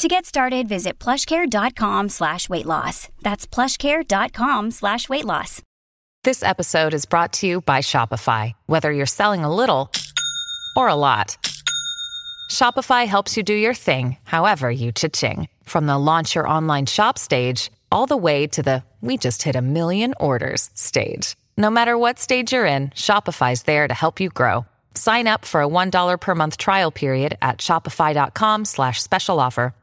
To get started, visit plushcare.com slash weight loss. That's plushcare.com slash weight loss. This episode is brought to you by Shopify. Whether you're selling a little or a lot, Shopify helps you do your thing, however you cha-ching. From the launch your online shop stage, all the way to the we just hit a million orders stage. No matter what stage you're in, Shopify's there to help you grow. Sign up for a $1 per month trial period at shopify.com slash special offer,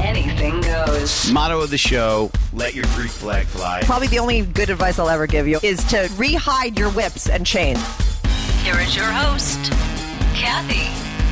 anything goes. Motto of the show let your Greek flag fly. Probably the only good advice I'll ever give you is to rehide your whips and chains. Here is your host, Kathy.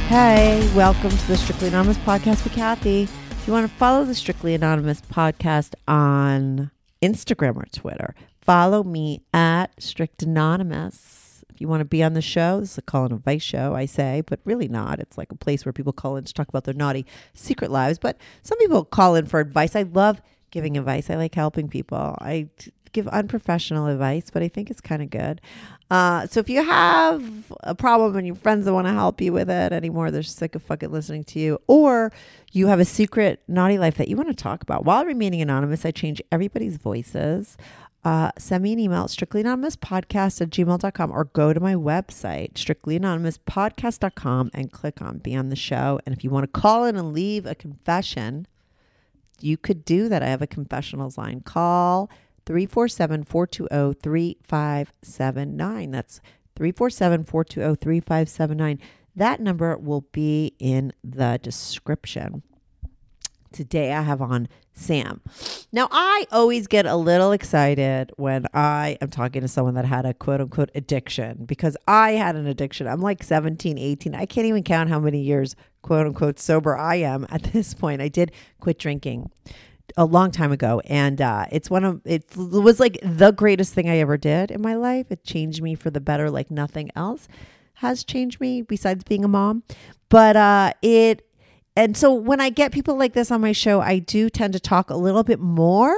Hey, welcome to the Strictly Anonymous podcast with Kathy. If you want to follow the Strictly Anonymous podcast on Instagram or Twitter, follow me at Strict Anonymous. If you want to be on the show, this is a call and advice show, I say, but really not. It's like a place where people call in to talk about their naughty secret lives. But some people call in for advice. I love giving advice. I like helping people. I give unprofessional advice, but I think it's kind of good. Uh, so if you have a problem and your friends don't want to help you with it anymore, they're sick of fucking listening to you, or you have a secret naughty life that you want to talk about while remaining anonymous, I change everybody's voices. Uh, send me an email, strictlyanonymouspodcast at gmail.com, or go to my website, strictlyanonymouspodcast.com, and click on Be on the Show. And if you want to call in and leave a confession, you could do that. I have a confessionals line. Call 347 420 3579. That's 347 420 3579. That number will be in the description. Today I have on Sam. Now, I always get a little excited when I am talking to someone that had a quote unquote addiction because I had an addiction. I'm like 17, 18. I can't even count how many years quote unquote sober I am at this point. I did quit drinking a long time ago and uh, it's one of it was like the greatest thing i ever did in my life it changed me for the better like nothing else has changed me besides being a mom but uh it and so when i get people like this on my show i do tend to talk a little bit more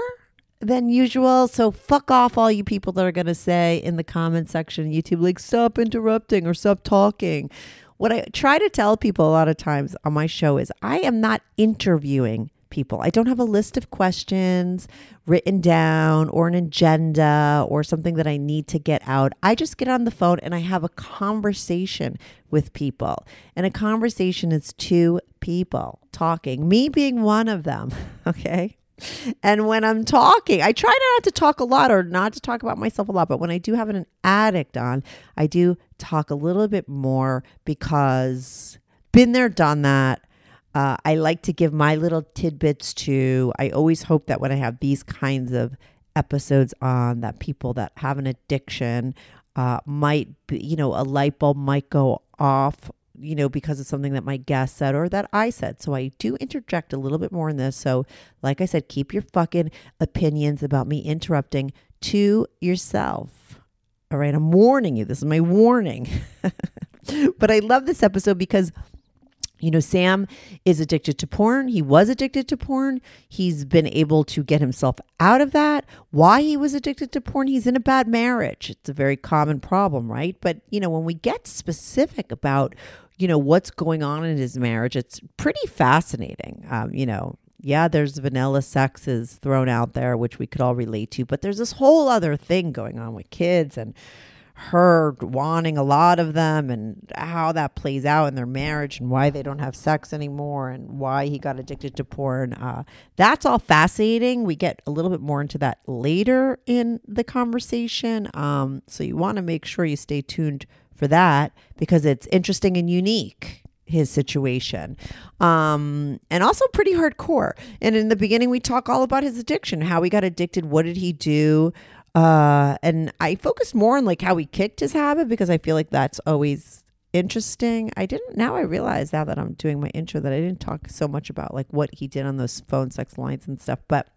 than usual. So fuck off all you people that are going to say in the comment section youtube like stop interrupting or stop talking. What i try to tell people a lot of times on my show is i am not interviewing people. I don't have a list of questions written down or an agenda or something that I need to get out. I just get on the phone and I have a conversation with people. And a conversation is two people talking, me being one of them. Okay. And when I'm talking, I try not to talk a lot or not to talk about myself a lot, but when I do have an addict on, I do talk a little bit more because been there, done that. Uh, I like to give my little tidbits to. I always hope that when I have these kinds of episodes on, that people that have an addiction uh, might, be, you know, a light bulb might go off, you know, because of something that my guest said or that I said. So I do interject a little bit more in this. So, like I said, keep your fucking opinions about me interrupting to yourself. All right, I'm warning you. This is my warning. but I love this episode because You know, Sam is addicted to porn. He was addicted to porn. He's been able to get himself out of that. Why he was addicted to porn? He's in a bad marriage. It's a very common problem, right? But, you know, when we get specific about, you know, what's going on in his marriage, it's pretty fascinating. Um, you know, yeah, there's vanilla sexes thrown out there, which we could all relate to, but there's this whole other thing going on with kids and her wanting a lot of them and how that plays out in their marriage and why they don't have sex anymore and why he got addicted to porn. Uh, that's all fascinating. We get a little bit more into that later in the conversation. Um, so you want to make sure you stay tuned for that because it's interesting and unique his situation um, and also pretty hardcore and in the beginning we talk all about his addiction how he got addicted what did he do uh, and I focused more on like how he kicked his habit because I feel like that's always interesting. I didn't now I realize now that I'm doing my intro that I didn't talk so much about like what he did on those phone sex lines and stuff, but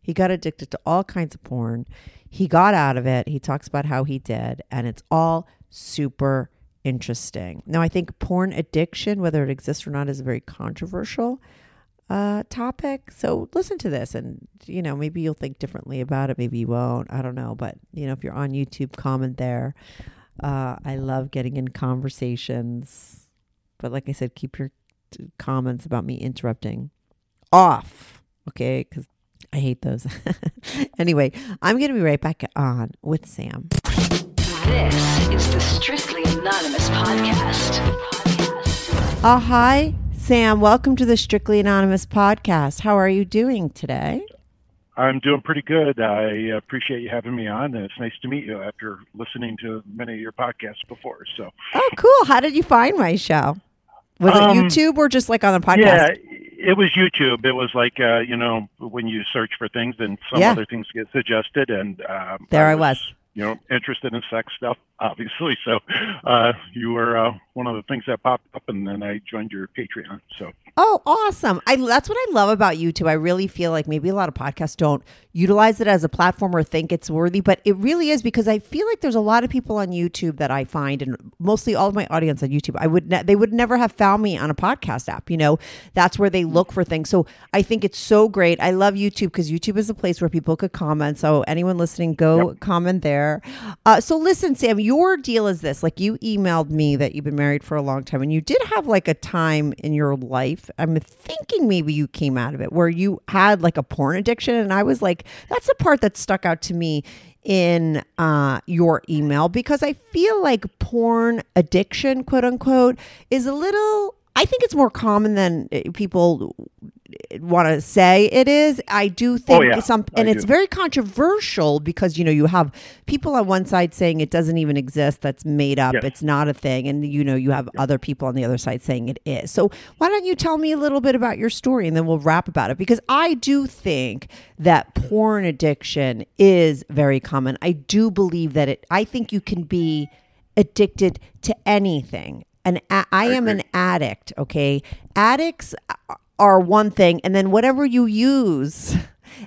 he got addicted to all kinds of porn. He got out of it. He talks about how he did and it's all super interesting. Now I think porn addiction whether it exists or not is very controversial uh, topic. So listen to this, and you know maybe you'll think differently about it. Maybe you won't. I don't know. But you know if you're on YouTube, comment there. Uh, I love getting in conversations, but like I said, keep your t- comments about me interrupting off, okay? Because I hate those. anyway, I'm going to be right back on with Sam. This is the Strictly Anonymous podcast. Uh, hi, Sam. Welcome to the Strictly Anonymous podcast. How are you doing today? I'm doing pretty good. I appreciate you having me on, and it's nice to meet you after listening to many of your podcasts before. So, oh, cool! How did you find my show? Was Um, it YouTube or just like on the podcast? yeah, it was YouTube. It was like uh, you know when you search for things, and some Yeah. other things get suggested, and um, There I was. You know, interested in sex stuff, obviously. So, uh, you were uh, one of the things that popped up, and then I joined your Patreon. So, Oh, awesome! I that's what I love about YouTube. I really feel like maybe a lot of podcasts don't utilize it as a platform or think it's worthy, but it really is because I feel like there's a lot of people on YouTube that I find, and mostly all of my audience on YouTube, I would ne- they would never have found me on a podcast app. You know, that's where they look for things. So I think it's so great. I love YouTube because YouTube is a place where people could comment. So anyone listening, go comment there. Uh, so listen, Sam, your deal is this: like you emailed me that you've been married for a long time, and you did have like a time in your life. I'm thinking maybe you came out of it where you had like a porn addiction, and I was like, that's the part that stuck out to me in uh, your email because I feel like porn addiction, quote unquote, is a little. I think it's more common than uh, people want to say it is. I do oh, think Oh, yeah. some, and I it's do. very controversial because you know you have people on one side saying it doesn't even exist, that's made up, Yes. it's not a thing, and you know you have other people on the other side saying it is. So why don't you tell me a little bit about your story, and then we'll wrap about it because I do think that porn addiction is very common. I do believe that it. I think you can be addicted to anything. And a- I am an addict, okay? Addicts uh, are one thing, and then whatever you use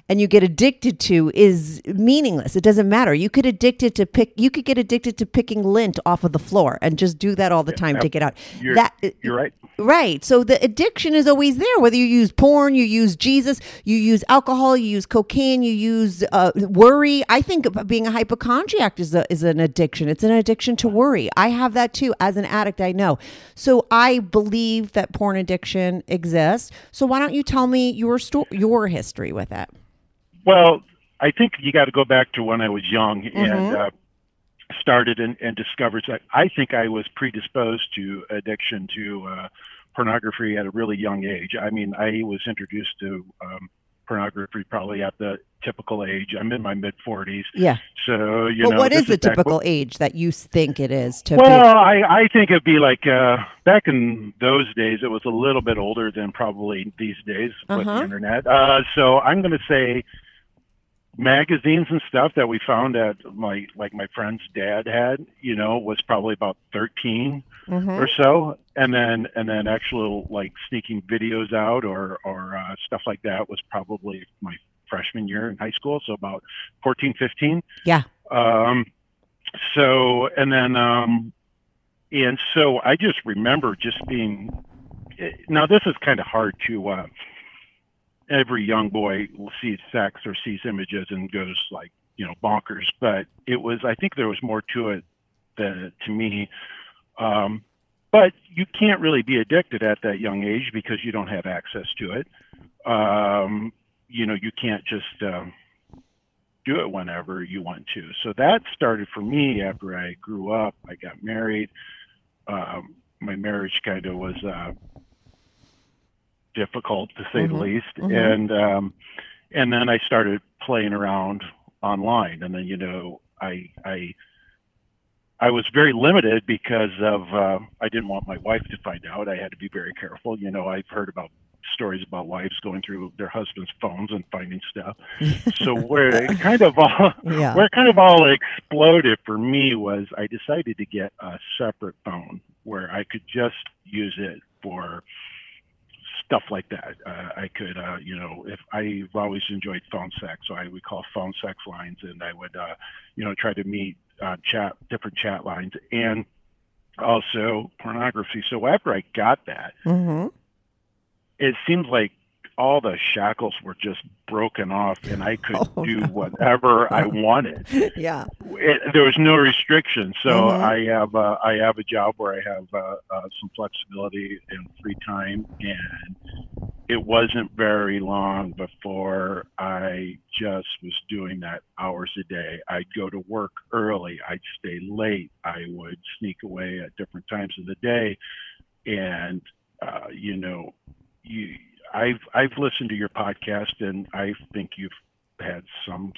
and you get addicted to is meaningless. It doesn't matter. You could addicted to pick. You could get addicted to picking lint off of the floor and just do that all the time to get out. you're, that you're right. Right. So the addiction is always there. Whether you use porn, you use Jesus, you use alcohol, you use cocaine, you use uh, worry. I think being a hypochondriac is a, is an addiction. It's an addiction to worry. I have that too as an addict. I know. So I believe that porn addiction exists. So why don't you tell me your story, your history with it? Well, I think you got to go back to when I was young Mm-hmm. and uh, started and, and discovered. that I think I was predisposed to addiction to uh, pornography at a really young age. I mean, I was introduced to um, pornography probably at the typical age. I'm in my mid 40s, Yeah. so you But know. what is the back typical age that you think it is to well, be? I, I think it'd be like uh, back in those days, it was a little bit older than probably these days with Uh-huh. the internet. Uh, so I'm going to say magazines and stuff that we found at my like my friend's dad had, you know, was probably about 13 Mm-hmm. or so, and then and then actual like sneaking videos out or or uh, stuff like that was probably my freshman year in high school, so about 14, 15. Yeah. Um, so, and then, um, and so I just remember just being now this is kind of hard to. Uh, every young boy sees sex or sees images and goes like you know bonkers, but it was. I think there was more to it than to me. Um, but you can't really be addicted at that young age because you don't have access to it. Um, you know, you can't just um, do it whenever you want to. So that started for me after I grew up. I got married. Um, my marriage kind of was uh, difficult to say Mm-hmm. the least, and um, and then I started playing around online, and then you know I I I was very limited because of uh, I didn't want my wife to find out. I had to be very careful. You know, I've heard about stories about wives going through their husbands' phones and finding stuff. so where it kind of all Yeah. where it kind of all exploded for me was I decided to get a separate phone where I could just use it for stuff like that. Uh, I could, uh, you know, if I've always enjoyed phone sex, so I would call phone sex lines, and I would, uh, you know, try to meet uh, chat different chat lines and also pornography. So after I got that, Mm-hmm. it seemed like all the shackles were just broken off, and I could Oh, do no. whatever I wanted Yeah. it, there was no restriction. So Mhm. I have uh, I have a job where I have uh, uh, some flexibility and free time, and it wasn't very long before I just was doing that hours a day. I'd go to work early. I'd stay late. I would sneak away at different times of the day, and uh, you know, you. I've I've listened to your podcast, and I think you've had some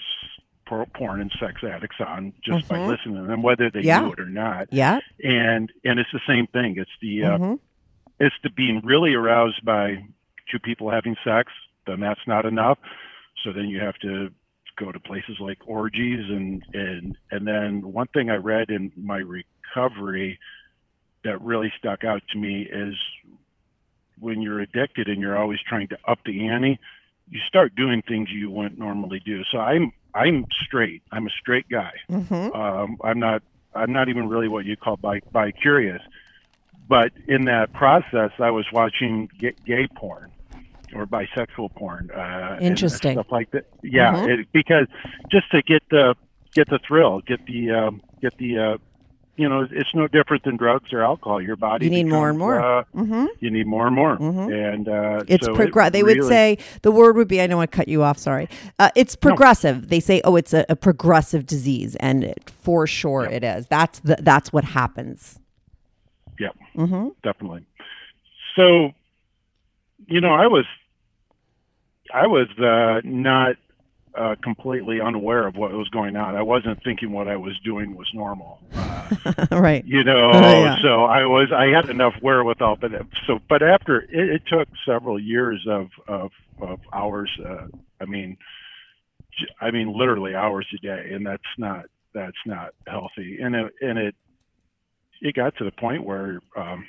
porn and sex addicts on just by Mhm. listening to them, whether they Yeah. knew it or not. Yeah. And and it's the same thing. It's the uh, Mhm. it's the being really aroused by two people having sex. Then that's not enough. So then you have to go to places like orgies and and and then one thing I read in my recovery that really stuck out to me is when you're addicted and you're always trying to up the ante, you start doing things you wouldn't normally do. So I'm I'm straight. I'm a straight guy. Mhm. Um, I'm not I'm not even really what you call bi bi curious. But in that process, I was watching gay, gay porn or bisexual porn. Uh, Interesting. stuff like that. Yeah, Mhm. it, because just to get the get the thrill, get the um, get the uh, you know, it's no different than drugs or alcohol. Your body You need more and more. Uh, Mm-hmm. you need more and more, Mhm. and uh, It's so it progress. They would say the word would be. I want to cut you off. Sorry. Uh, it's progressive. They say, oh, it's a, a progressive disease, and it, for sure it is. That's the that's what happens. Yeah, Mm-hmm. definitely. So, you know, I was, I was uh, not uh, completely unaware of what was going on. I wasn't thinking what I was doing was normal. Uh, right. you know, Yeah. so I was, I had enough wherewithal, but so, but after it, it took several years of of, of hours. Uh, I mean, I mean, literally hours a day, and that's not that's not healthy. And it, and it it got to the point where um,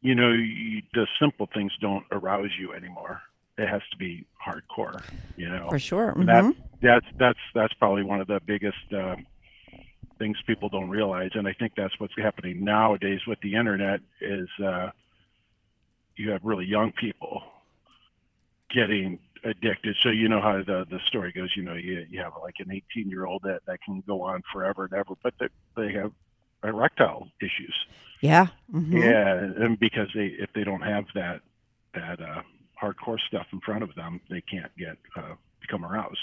you know you, the simple things don't arouse you anymore. It has to be hardcore, you know. For sure. And that that's that's that's probably one of the biggest uh, things people don't realize, and I think that's what's happening nowadays with the internet is uh, you have really young people getting addicted. So you know how the the story goes. You know, you you have like an 18 year old that that can go on forever and ever, but they they have erectile issues. Yeah. Mhm. Yeah, and because they if they don't have that that uh, hardcore stuff in front of them, they can't get uh, become aroused.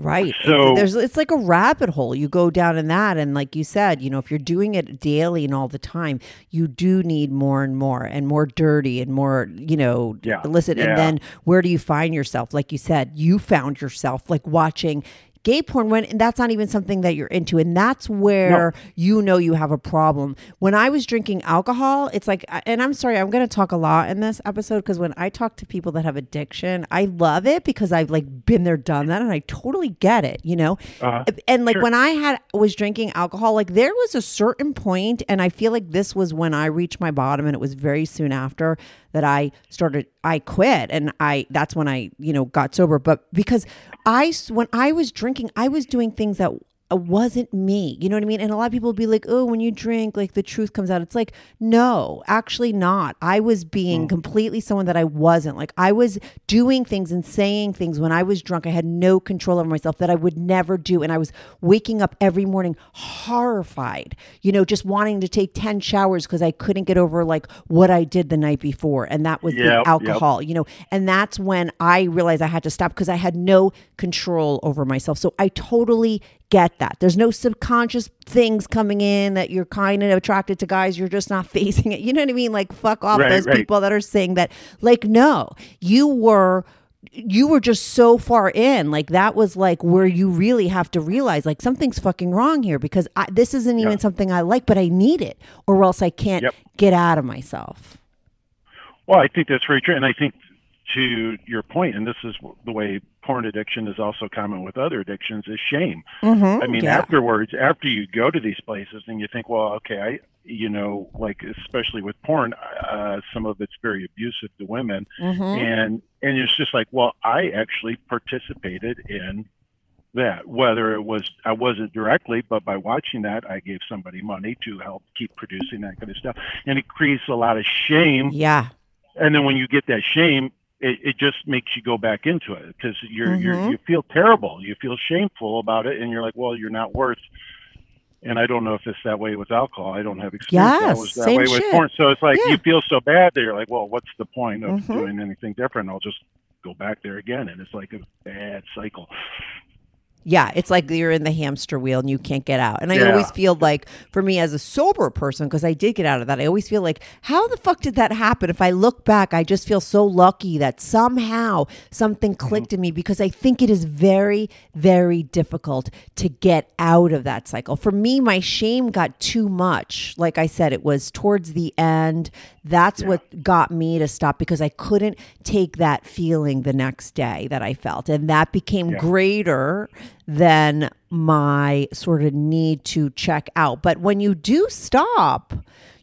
Right. So- it's, there's it's like a rabbit hole. You go down in that and like you said, you know, if you're doing it daily and all the time, you do need more and more and more dirty and more, you know, Yeah. illicit. Yeah. And then where do you find yourself? Like you said, you found yourself like watching gay porn when and that's not even something that you're into and that's where you know you have a problem when i was drinking alcohol it's like and i'm sorry i'm going to talk a lot in this episode because when i talk to people that have addiction i love it because i've like been there done that and i totally get it you know Uh-huh. and like Sure. when i had was drinking alcohol like there was a certain point and i feel like this was when i reached my bottom and it was very soon after that i started i quit and i that's when i you know got sober. But because I when i was drinking i was doing things that wasn't me. You know what I mean? And a lot of people will be like, oh, when you drink, like the truth comes out. It's like, no, actually not. I was being mm. completely someone that I wasn't. Like I was doing things and saying things when I was drunk. I had no control over myself that I would never do. And I was waking up every morning horrified, you know, just wanting to take 10 showers because I couldn't get over like what I did the night before. And that was Yep, the yep. alcohol, you know. And that's when I realized I had to stop because I had no control over myself. So I totally get that. There's no subconscious things coming in that you're kind of attracted to guys. You're just not facing it. You know what I mean? Like, fuck off Right, those right. people that are saying that. Like, no, you were you were just so far in like that was like where you really have to realize like something's fucking wrong here because I, this isn't even Yeah. something i like but i need it or else i can't Yep. get out of myself Well, I think that's very true, and I think to your point, and this is the way porn addiction is also common with other addictions, is shame. I mean, yeah. afterwards, after you go to these places and you think, well, okay, I, you know, like especially with porn, uh, some of it's very abusive to women, and and it's just like, well, I actually participated in that whether it was i wasn't directly but by watching that i gave somebody money to help keep producing that kind of stuff. And it creates a lot of shame. Yeah. And then when you get that shame it, it just makes you go back into it because you're, Mm-hmm. you're you feel terrible you feel shameful about it and you're like well you're not worth and I don't know if it's that way with alcohol. I don't have experience. Yes, that was that same way with porn. So it's like Yeah. you feel so bad that you're like, well, what's the point of Mhm. doing anything different? I'll just go back there again, and it's like a bad cycle. Yeah, it's like you're in the hamster wheel and you can't get out. And I Yeah. always feel like, for me as a sober person, because I did get out of that, I always feel like, how the fuck did that happen? If I look back, I just feel so lucky that somehow something mm-hmm. clicked in me because I think it is very, very difficult to get out of that cycle. For me, my shame got too much. Like I said, it was towards the end. That's what got me to stop because I couldn't take that feeling the next day that I felt. And that became Yeah. greater than my sort of need to check out. But when you do stop,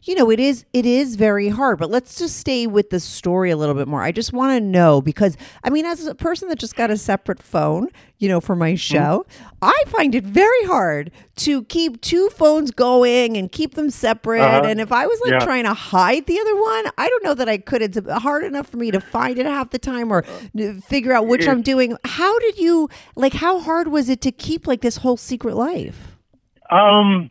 you know, it is it is very hard. But let's just stay with the story a little bit more. I just want to know because I mean, as a person that just got a separate phone, you know, for my show, I find it very hard to keep two phones going and keep them separate. Uh-huh. And if I was like Yeah. trying to hide the other one, I don't know that I could. It's hard enough for me to find it half the time or figure out which Yeah. I'm doing. How did you like? How hard was it to keep like this whole secret life, Um,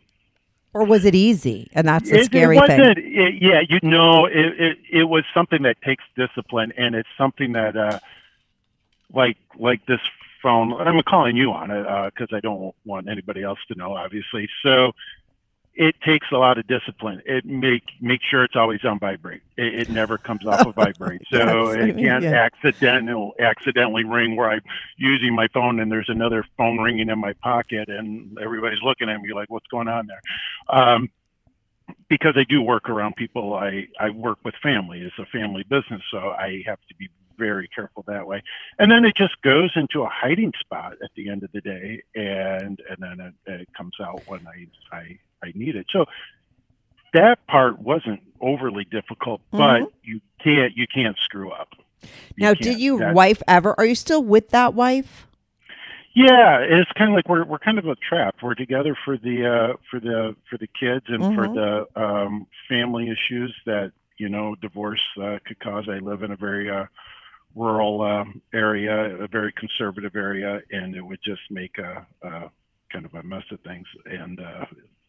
or was it easy? And that's the it, scary it thing. It, yeah, you know, it, it it was something that takes discipline, and it's something that, uh, like like this phone. I'm calling you on it because I don't want anybody else to know, obviously. So it takes a lot of discipline. It make make sure it's always on vibrate. It, it never comes off of vibrate, so I it can't yeah. accidental accidentally ring where I'm using my phone and there's another phone ringing in my pocket and everybody's looking at me like, what's going on there? Um, because I do work around people, I, I work with family. It's a family business, so I have to be very careful that way. And then it just goes into a hiding spot at the end of the day, and and then it, it comes out when I, I I need it. So that part wasn't overly difficult, but you can't you can't screw up. You now, did can't. you That- wife ever? Are you still with that wife? Yeah, it's kind of like we're we're kind of a trap. We're together for the uh, for the for the kids and for Mhm. the um, family issues that you know divorce uh, could cause. I live in a very uh, rural um, area, a very conservative area, and it would just make a, a kind of a mess of things. And uh,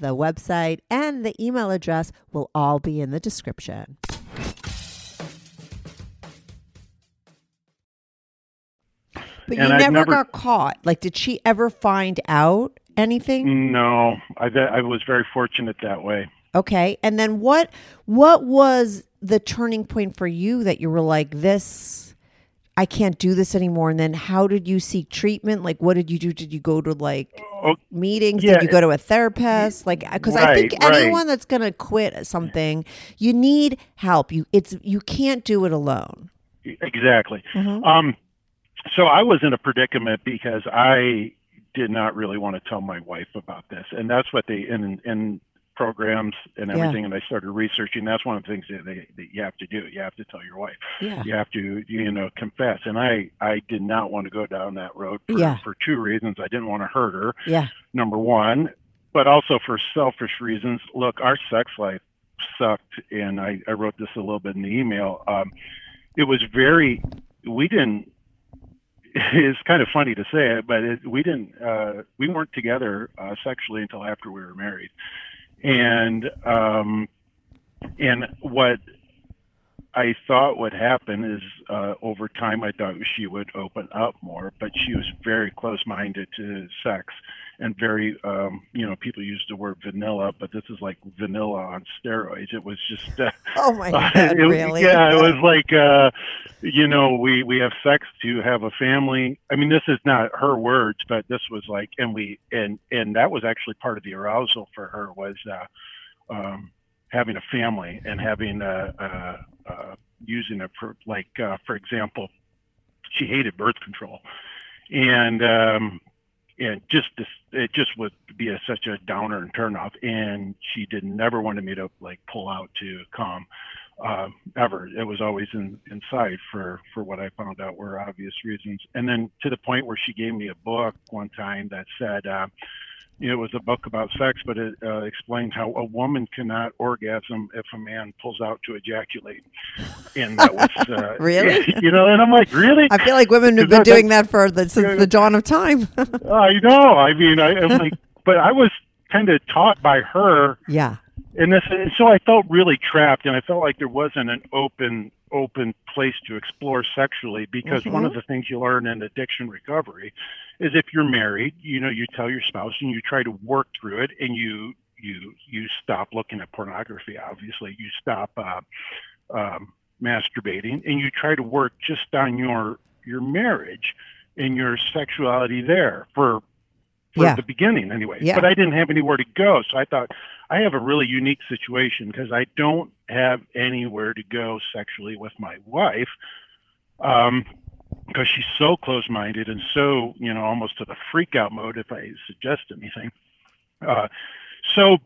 the website, and the email address will all be in the description. But and you never, never, got caught. Like, did she ever find out anything? No, I, I was very fortunate that way. Okay, and then what? What was the turning point for you that you were like, this I can't do this anymore and then how did you seek treatment? Like what did you do? Did you go to like Oh, meetings? Yeah. Did you go to a therapist? Like cuz I think Right, right. anyone that's going to quit something, you need help. You it's you can't do it alone. Exactly. Mhm. Um, so I was in a predicament because I did not really want to tell my wife about this, and that's what they in in programs and Yeah. everything. And I started researching. That's one of the things that, they, that you have to do. You have to tell your wife. Yeah. You have to you know confess. And I I did not want to go down that road for, Yeah. for two reasons. I didn't want to hurt her. Yeah. Number one, but also for selfish reasons. Look, our sex life sucked, and I, I wrote this a little bit in the email. Um, it was very we didn't it's kind of funny to say it but it, we didn't uh we weren't together uh sexually until after we were married and um and what I thought would happen is uh, over time I thought she would open up more, but she was very close-minded to sex and very, um, you know, people use the word vanilla, but this is like vanilla on steroids. It was just, uh, Oh my god, it really? Yeah, it was like, uh, you know, we we have sex to have a family. I mean, this is not her words, but this was like, and we and and that was actually part of the arousal for her was uh, um, having a family and having uh, uh, uh, using it for like, uh, for example, she hated birth control, and um, and just this, it just would be a, such a downer and turnoff. And she did never wanted me to like pull out to come uh, ever. It was always in, inside for for what I found out were obvious reasons. And then to the point where she gave me a book one time that said. Uh, you know, it was a book about sex, but it uh, explained how a woman cannot orgasm if a man pulls out to ejaculate, and that was uh, Really? you know. And I'm like, really? I feel like women have been that- doing that for the since the dawn of time. I know. I mean, I, I'm like, but I was kind of taught by her yeah. And this and so I felt really trapped and I felt like there wasn't an open open place to explore sexually because one of the things you learn in addiction recovery is if you're married, you know, you tell your spouse and you try to work through it and you you you stop looking at pornography obviously. You stop uh, um, masturbating and you try to work just on your your marriage and your sexuality there for for Yeah. the beginning anyway Yeah. but i didn't have anywhere to go so i thought i have a really unique situation because i don't have anywhere to go sexually with my wife um because she's so close-minded and so you know almost to the freak out mode if i suggest anything uh so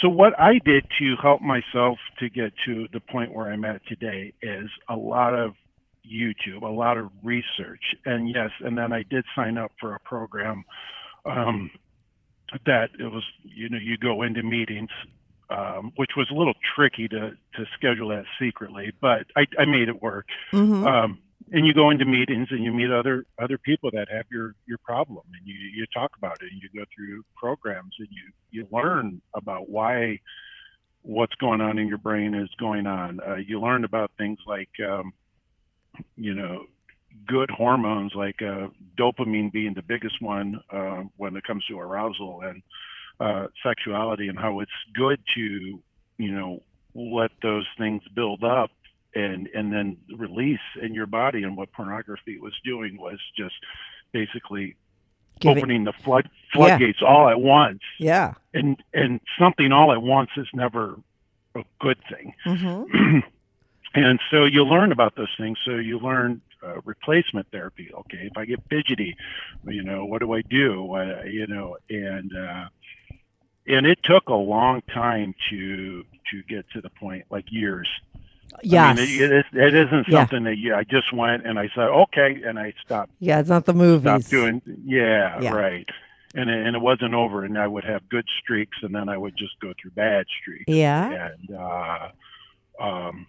so what I did to help myself to get to the point where I'm at today is a lot of YouTube, a lot of research, and yes, and then I did sign up for a program um, that it was you know you go into meetings, um, which was a little tricky to to schedule that secretly, but I, I made it work. hmm Um, and you go into meetings and you meet other other people that have your your problem and you you talk about it and you go through programs and you you learn about why what's going on in your brain is going on. Uh, you learn about things like um, you know good hormones like uh, dopamine being the biggest one uh, when it comes to arousal and uh, sexuality and how it's good to you know let those things build up and and then release in your body. And what pornography was doing was just basically Giving- opening the flood floodgates all at once. Yeah. and and something all at once is never a good thing. Hmm and so you learn about those things so you learn uh, replacement therapy okay if i get fidgety you know what do i do uh, you know and uh and it took a long time to to get to the point like years Yes. I mean, it, it, it isn't Yeah. something that yeah, I just went and I said okay, and I stopped yeah, it's not the movies. stopped doing. Yeah, Yeah. right. And it, and it wasn't over, and I would have good streaks, and then I would just go through bad streaks. Yeah. And uh, um,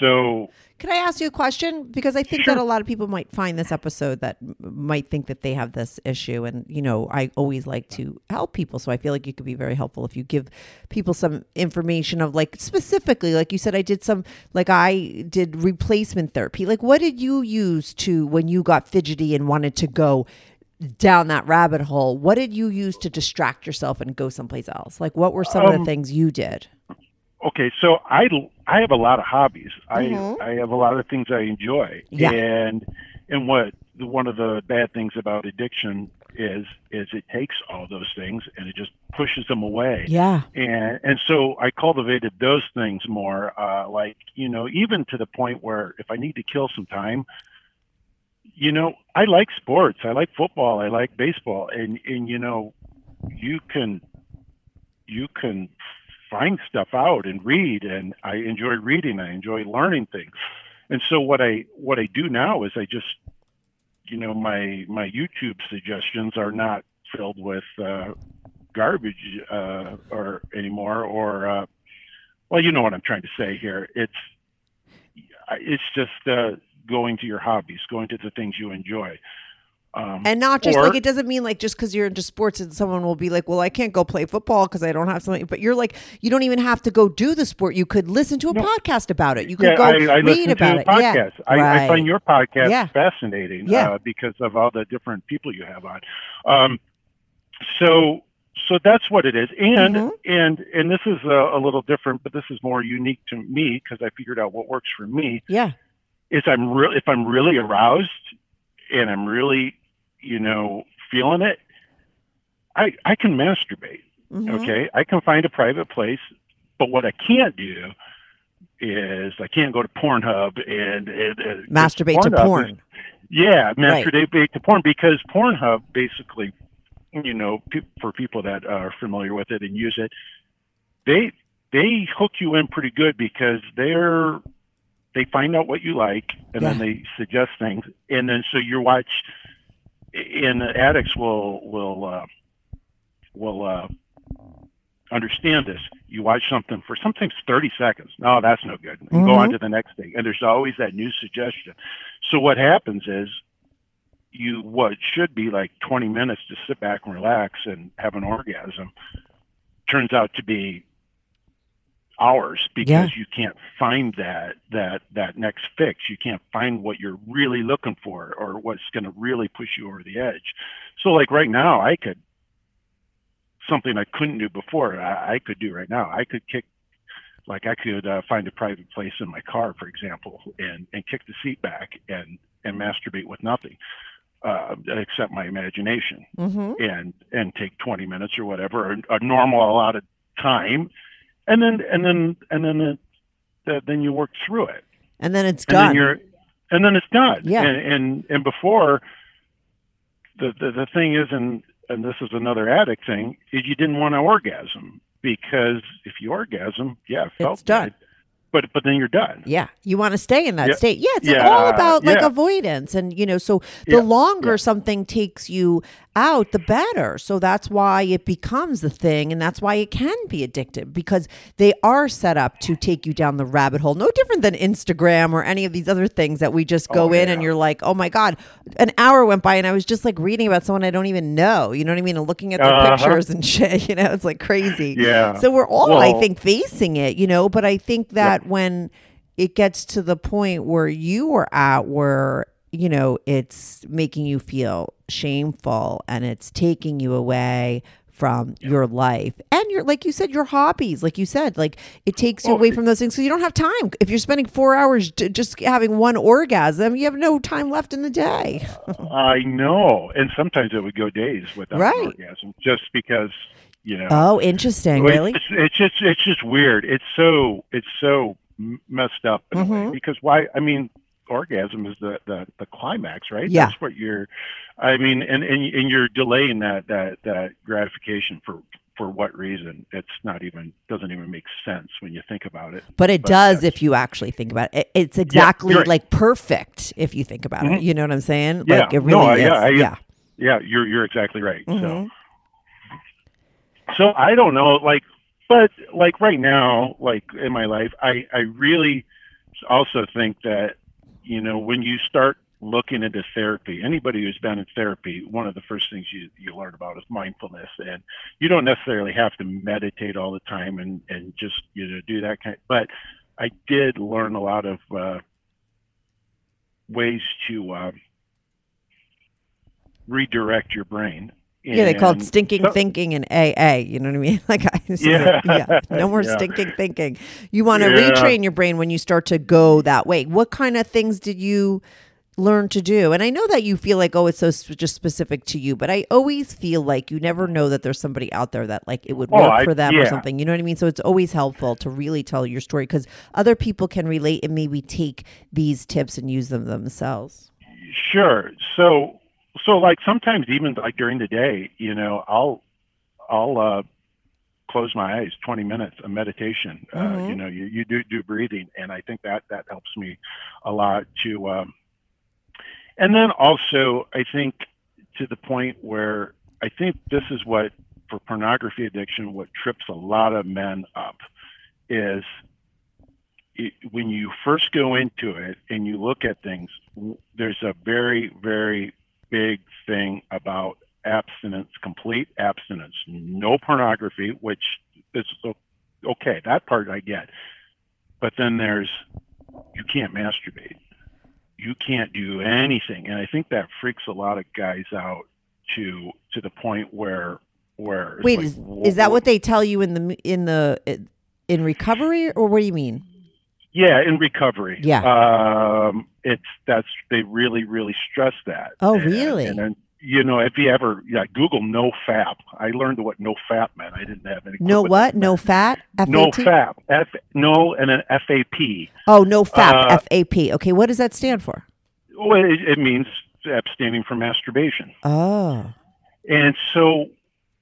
so Can I ask you a question? Because I think that a lot of people might find this episode that might think that they have this issue. And, you know, I always like to help people. So I feel like you could be very helpful if you give people some information of, like, specifically, like you said, I did some, like, I did replacement therapy. Like, what did you use to, when you got fidgety and wanted to go down that rabbit hole, what did you use to distract yourself and go someplace else? Like, what were some of the Um, things you did? okay so i i have a lot of hobbies Mhm. i i have a lot of things i enjoy Yeah. and and what one of the bad things about addiction is is it takes all those things and it just pushes them away Yeah. and and so i cultivated those things more uh like you know even to the point where if i need to kill some time you know i like sports i like football i like baseball and and you know you can you can find stuff out and read and i enjoy reading i enjoy learning things. And so what i what i do now is i just you know my my youtube suggestions are not filled with uh garbage uh or anymore or uh well you know what i'm trying to say here. It's it's just uh going to your hobbies going to the things you enjoy um And not just or- like it doesn't mean like just because you're into sports and someone will be like, well, I can't go play football because I don't have something. But you're like, you don't even have to go do the sport. You could listen to a podcast about it. You could yeah, go I, I read about it. podcasts. Yeah, I, I find your podcast Yeah. fascinating Yeah. uh, because of all the different people you have on. Um, so, so that's what it is. And Mhm. and and this is a, a little different, but this is more unique to me because I figured out what works for me. yeah, Is I'm real if I'm really aroused and I'm really, you know, feeling it. I I can masturbate. Mhm. Okay, I can find a private place, but what I can't do is I can't go to Pornhub and, and, and masturbate to is- porn. yeah, Right. masturbate to porn because Pornhub basically, you know, pe- for people that are familiar with it and use it, they they hook you in pretty good because they're they find out what you like and then they suggest things and then so you watch and the addicts will will uh, will uh, understand this. You watch something for sometimes 30 seconds. No, that's no good. And go on Mhm. to the next thing. And there's always that new suggestion. So what happens is you what should be like 20 minutes to sit back and relax and have an orgasm turns out to be hours because you can't find that that that next fix. You can't find what you're really looking for or what's going to really push you over the edge. So like right now i could something i couldn't do before i, I could do right now. I could kick like i could uh, find a private place in my car for example and and kick the seat back and and masturbate with nothing uh, except my imagination hmm and and take 20 minutes or whatever a, a normal allotted time and then and then and then it, th- then you work through it And then it's and then done. you're and then it's done Yeah. and and, and before the, the the thing is and and this is another addict thing is you didn't want to orgasm because if you orgasm yeah it felt It's done. But but then you're done Yeah, you want to stay in that Yeah. state. Yeah, it's Yeah, all about like yeah. avoidance, and you know, so the Yeah, longer something takes you out, the better. So that's why it becomes the thing, and that's why it can be addictive because they are set up to take you down the rabbit hole. No different than Instagram or any of these other things that we just go Oh, in and you're like, oh my god, an hour went by and I was just like reading about someone I don't even know. You know what I mean? And looking at their Uh-huh. pictures and shit. You know, it's like crazy. Yeah. So we're all, I think, facing it. You know, but I think that when it gets to the point where you are at where you know it's making you feel shameful and it's taking you away from your life and your like you said your hobbies like you said like it takes you Oh, away from those things. So you don't have time. If you're spending four hours just having one orgasm you have no time left in the day. Uh, I know. And sometimes it would go days without Right. an orgasm just because you know oh interesting really It's, it's just it's just weird. It's so it's so messed up in a Mhm. way because why? I mean, orgasm is the the, the climax, right? Yeah. That's what you're. I mean, and, and and you're delaying that that that gratification for for what reason? It's not even doesn't even make sense when you think about it. but it But does if you actually think about it. It- It's exactly you're right. like perfect if you think about it. Mhm. You know what I'm saying? Yeah. Like it No, really I- is. yeah, I- yeah. Yeah, you're you're exactly right. So. So I don't know, like, but like right now, like in my life, I I really also think that you know when you start looking into therapy, anybody who's been in therapy, one of the first things you, you learn about is mindfulness. And you don't necessarily have to meditate all the time and, and just, you know, do that kind Of, but I did learn a lot of uh, ways to uh, redirect your brain. Yeah, they call it stinking so- thinking in AA. You know what I mean? Like, I, is a- Yeah. yeah, no more Yeah. stinking thinking. You want to Yeah. retrain your brain when you start to go that way. What kind of things did you learn to do? And I know that you feel like, oh, it's so sp- just specific to you, but I always feel like you never know that there's somebody out there that like it would Oh, work I- for them or something. You know what I mean? So it's always helpful to really tell your story because other people can relate and maybe take these tips and use them themselves. Sure. So so like sometimes even like during the day, you know, I'll I'll uh close my eyes 20 minutes of meditation. Uh Mhm. you know, you, you do do breathing and I think that that helps me a lot to um and then also I think to the point where I think this is what for pornography addiction what trips a lot of men up is it, when you first go into it and you look at things, there's a very, very big thing about abstinence, complete abstinence, no pornography, which is okay. That part I get. But then there's you can't masturbate. You can't do anything, and I think that freaks a lot of guys out to to the point where where Wait, like, is, is that what they tell you in the in the in recovery, or what do you mean? Yeah, in recovery. Yeah. Um, it's that's they really really stress that. Oh, And- really? And then you know if you ever yeah Google no fap. I learned what no fap meant. I didn't have any. No what? No fat? F No fap. F no and an F A P. Oh, no fap. Uh, F A P. Okay, what does that stand for? Well, it, it means abstaining from masturbation. Oh, And so,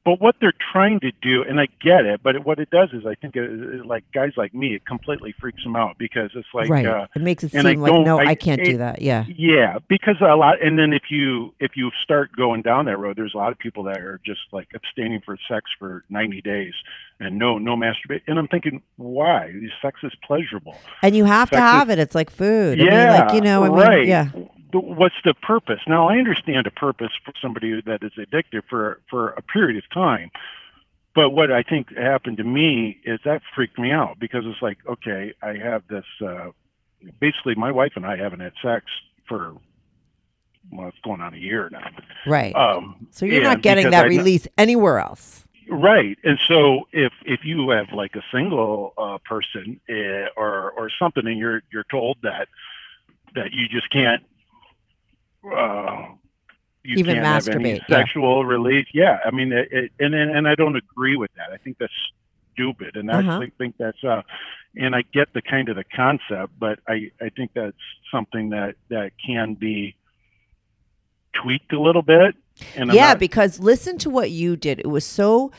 but what they're trying to do, and I get it, but what it does is I think it, like guys like me, it completely freaks them out because it's like, right. uh, it makes it and I seem like no, I, I- can't do that. Yeah. Yeah, because a lot, and then if you if you start going down that road, there's a lot of people that are just like abstaining for sex for 90 days and no no masturbate. And I'm thinking, why? Sex is pleasurable. And you have to Sex is- have it. It's like food. I yeah, mean, like you know, I mean, right. yeah. What's the purpose? Now I understand a purpose for somebody that is addicted for for a period of time. But what I think happened to me is that freaked me out because it's like, okay, I have this. Uh, basically, my wife and I haven't had sex for well, it's going on a year now. Right. Um, so you're not getting that I release anywhere else. Right, and so if if you have like a single uh, person uh, or or something, and you're you're told that that you just can't, uh, you Even can't have any masturbate, yeah. sexual release. Yeah, I mean, it, it, and and and I don't agree with that. I think that's stupid, and I Uh-huh. actually think that's uh, and I get the kind of the concept, but I I think that's something that that can be tweaked a little bit. And yeah, not- because listen to what you did. It was so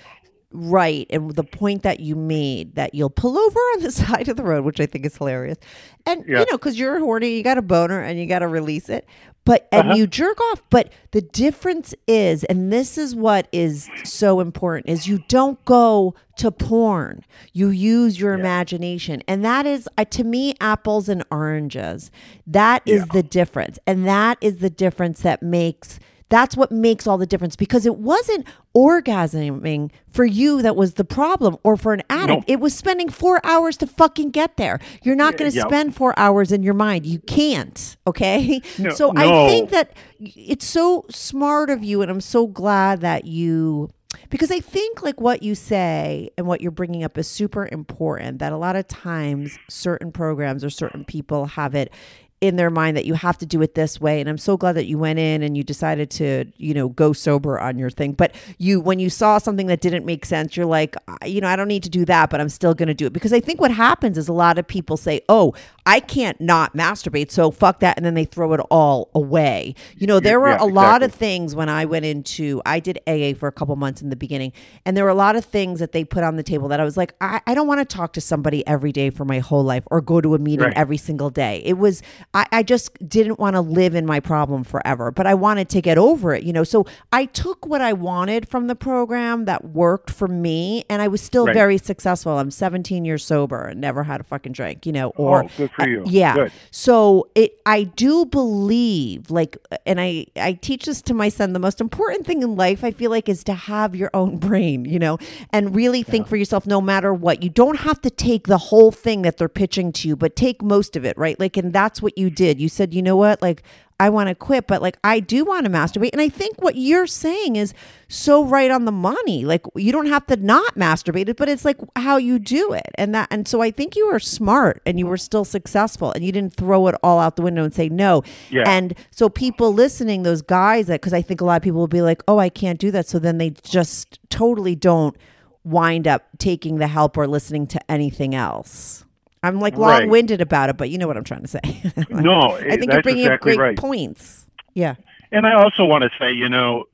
right and the point that you made that you'll pull over on the side of the road, which I think is hilarious. And Yeah. you know, because you're horny, you got a boner and you got to release it. But and Uh-huh. you jerk off. But the difference is, and this is what is so important, is you don't go to porn. You use your imagination. And that is uh, to me apples and oranges. That is the difference. And that is the difference that makes that's what makes all the difference because it wasn't orgasming for you that was the problem or for an addict. No. It was spending four hours to fucking get there. You're not going to yeah. spend four hours in your mind. You can't. Okay. No, so I think that it's so smart of you. And I'm so glad that you. Because I think like what you say and what you're bringing up is super important. That a lot of times certain programs or certain people have it in their mind that you have to do it this way. And i'm so glad that you went in and you decided to you know go sober on your thing. But you when you saw something that didn't make sense you're like you know i don't need to do that but i'm still going to do it. Because i think what happens is a lot of people say oh i can't not masturbate so fuck that and then they throw it all away. You know there were yeah, a lot of things when i went into i did aa for a couple months in the beginning and there were a lot of things that they put on the table that i was like i, I don't want to talk to somebody every day for my whole life or go to a meeting Right. every single day. It was I, I just didn't want to live in my problem forever, but I wanted to get over it, you know. So I took what I wanted from the program that worked for me, and I was still Right. very successful. I'm 17 years sober and never had a fucking drink, you know. Or Oh, good for you. yeah. Good. So it, I do believe, like, and I, I teach this to my son. The most important thing in life, I feel like, is to have your own brain, you know, and really think for yourself. No matter what, you don't have to take the whole thing that they're pitching to you, but take most of it, right? Like, and that's what you did. You said, you know what, like. I want to quit, but like I do want to masturbate. And I think what you're saying is so right on the money. Like you don't have to not masturbate it, but it's like how you do it. And that and so I think you were smart and you were still successful and you didn't throw it all out the window and say no. Yeah. And so people listening, those guys that because I think a lot of people will be like, Oh, I can't do that. So then they just totally don't wind up taking the help or listening to anything else. I'm like Right. long winded about it, but you know what I'm trying to say. No, I think you're bringing exactly up great right. points. Yeah. And I also want to say, you know,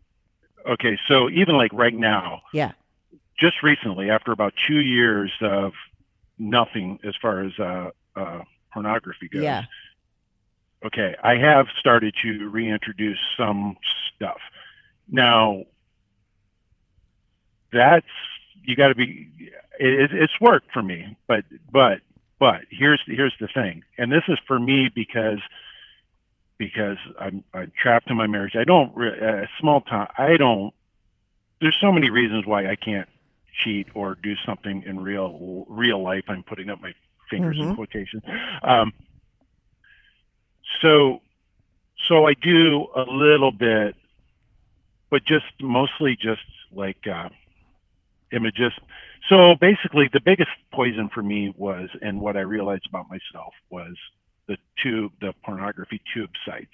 okay, so even like right now, Yeah. just recently, after about two years of nothing as far as uh, uh, pornography goes, Yeah. okay, I have started to reintroduce some stuff. Now, that's you got to be. It, it's worked for me, but but but here's here's the thing, and this is for me because because I'm I'm trapped in my marriage. I don't uh, small time. I don't. There's so many reasons why I can't cheat or do something in real real life. I'm putting up my fingers in Mhm. quotation. Um, so so I do a little bit, but just mostly just like uh, images. So basically, the biggest poison for me was, and what I realized about myself was the tube, the pornography tube sites.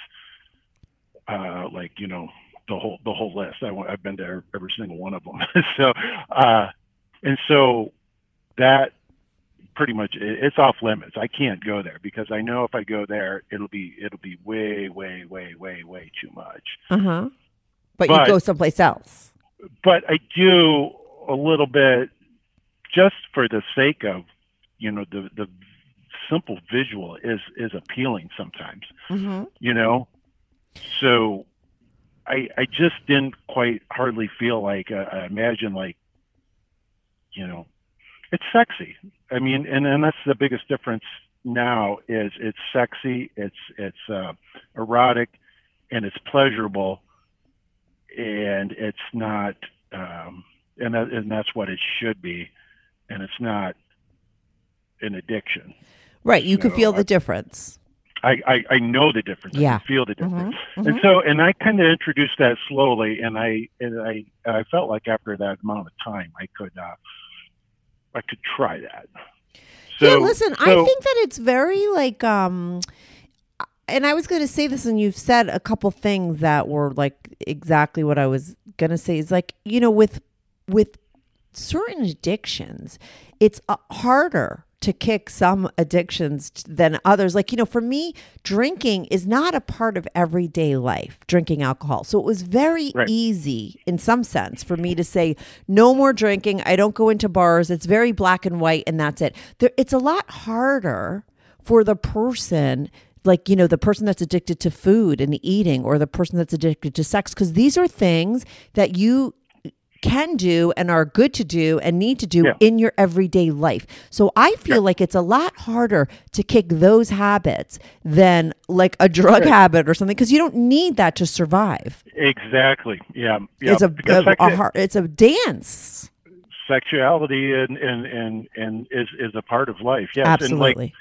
Uh, like you know, the whole the whole list. I, i've been to every single one of them. so, uh, and so that pretty much it, it's off limits. I can't go there because I know if I go there, it'll be it'll be way way way way way too much. Uh huh. But, But- you go someplace else. But I do a little bit just for the sake of you know the the simple visual is is appealing sometimes. Mm-hmm. you know so i i just didn't quite hardly feel like uh, i imagine like you know it's sexy i mean and and that's the biggest difference now is it's sexy it's it's uh erotic and it's pleasurable and it's not um and that, and that's what it should be and it's not an addiction Right. You could So feel I- the difference. I, I, I know the difference. I Yeah. can feel the difference. Mhm, And so, and I kind of introduced that slowly, and I, and I, I felt like after that amount of time, I could, uh, I could try that. So, yeah, listen, I think that it's very like um and I was going to say this and you've said a couple things that were like exactly what I was going to say is like, you know, with with certain addictions, it's uh, harder to kick some addictions than others. Like, you know, for me, drinking is not a part of everyday life, drinking alcohol. So it was very Right. easy in some sense for me to say, no more drinking. I don't go into bars. It's very black and white, and that's it. There, it's a lot harder for the person like you know the person that's addicted to food and eating or the person that's addicted to sex because these are things that you can do and are good to do and need to do Yeah. in your everyday life. So I feel like it's a lot harder to kick those habits than like a drug habit or something because you don't need that to survive. exactly. Yeah. yeah. It's a, a, a sexu- har- it's a dance. sexuality and, and, and, and is, is a part of life. Yes. And like, Absolutely.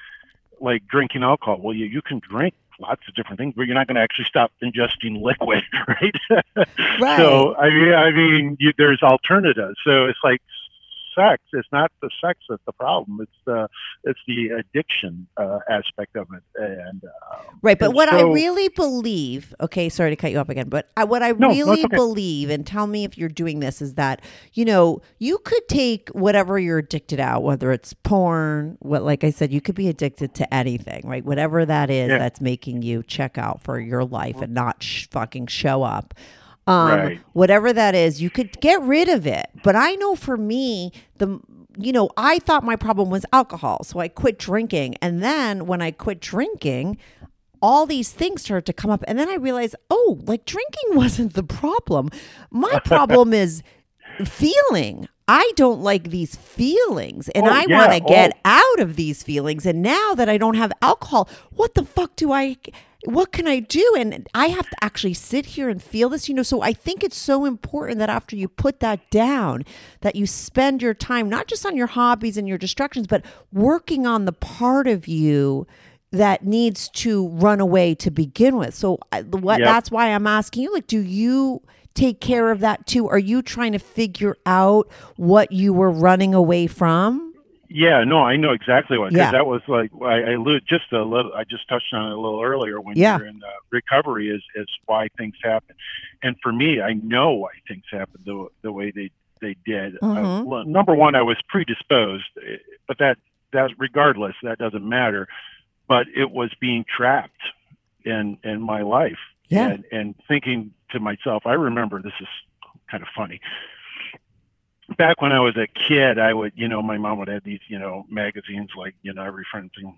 like drinking alcohol. Well, you, you can drink lots of different things, but you're not going to actually stop ingesting liquid, right? Right. So I mean, I mean, you, there's alternatives. So it's like sex. It's not the sex that's the problem. It's the it's the addiction uh, aspect of it. And um, Right, but and what I really believe, okay, sorry to cut you off again, but I, what I No, really okay. believe, and tell me if you're doing this, is that you know you could take whatever you're addicted out, whether it's porn, what like I said, you could be addicted to anything, right? Whatever that is Yeah. that's making you check out for your life and not sh- fucking show up. Um, Right. whatever that is, you could get rid of it. But I know for me, the you know, I thought my problem was alcohol, so I quit drinking, and then when I quit drinking, all these things started to come up. And then I realized, oh, like drinking wasn't the problem. My problem is feeling. I don't like these feelings and Oh, I yeah. want to get Oh. out of these feelings. And now that I don't have alcohol, what the fuck do I, what can I do? And I have to actually sit here and feel this, you know. So I think it's so important that after you put that down, that you spend your time not just on your hobbies and your distractions, but working on the part of you that needs to run away to begin with. So what Yep. that's why I'm asking you like do you take care of that too? Are you trying to figure out what you were running away from? Yeah, no, I know exactly what. Because Yeah. that was like I, I just a little. I just touched on it a little earlier when Yeah. you're in uh, recovery is is why things happen. And for me, I know why things happen the the way they they did. Uh, Mhm. well, number one, I was predisposed, eh, but that that regardless, that doesn't matter. But it was being trapped in in my life, Yeah. and and thinking to myself, I remember this is kind of funny back when I was a kid, I would, you know, my mom would have these, you know, magazines like, you know, referencing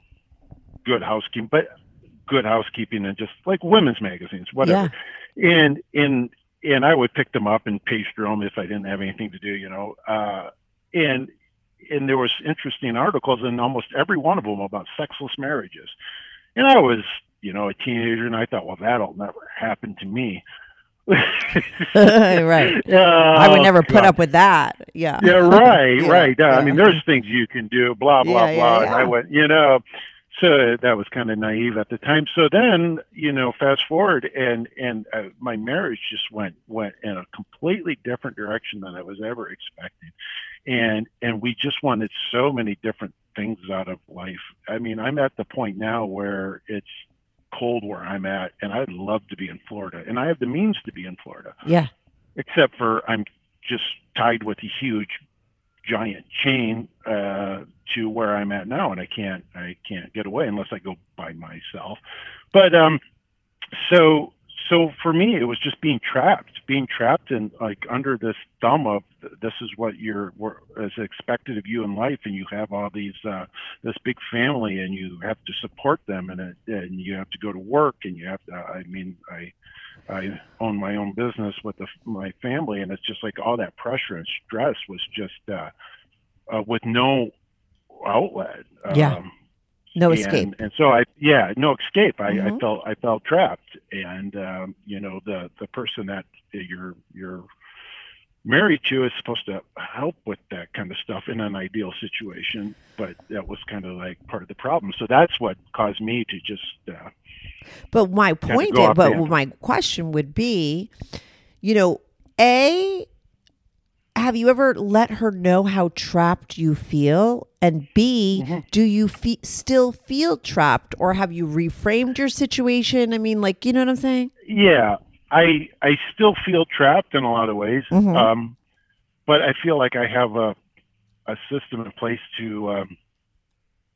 good housekeeping, but good housekeeping and just like women's magazines, whatever. And and and I would pick them up and page through them if I didn't have anything to do, you know. Uh, and and there was interesting articles in almost every one of them about sexless marriages. And I was, you know, a teenager, and I thought, well, that'll never happen to me. right. I would Oh, never put God. up with that. Yeah. Yeah, right, Yeah, right. Uh, I mean, there's things you can do, blah blah Yeah, yeah, blah. And. I went, you know, so that was kind of naive at the time. So then, you know, fast forward, and and uh, my marriage just went went in a completely different direction than I was ever expecting, and and we just wanted so many different things out of life. I mean, I'm at the point now where it's cold where I'm at, and I'd love to be in Florida, and I have the means to be in Florida Yeah. except for I'm just tied with a huge giant chain uh, to where I'm at now, and I can't I can't get away unless I go by myself. But um, so so for me, it was just being trapped, being trapped in like under this thumb of this is what you're were- is expected of you in life, and you have all these uh, this big family, and you have to support them, and it, and you have to go to work, and you have to. I mean, I I own my own business with the, my family, and it's just like all that pressure and stress was just uh, uh, with no outlet. Yeah. No and, escape. And so I, yeah, no escape. I, I Mhm. felt I felt trapped, and um, you know the the person that you're you're married to is supposed to help with that kind of stuff in an ideal situation, but that was kind of like part of the problem. So that's what caused me to just. Uh, But my point is, but my question would be, you know, A, have you ever let her know how trapped you feel? And B, Mm-hmm. do you fe- still feel trapped or have you reframed your situation? I mean, like, you know what I'm saying? Yeah, I I still feel trapped in a lot of ways, Mhm. um, but I feel like I have a a system in place to um,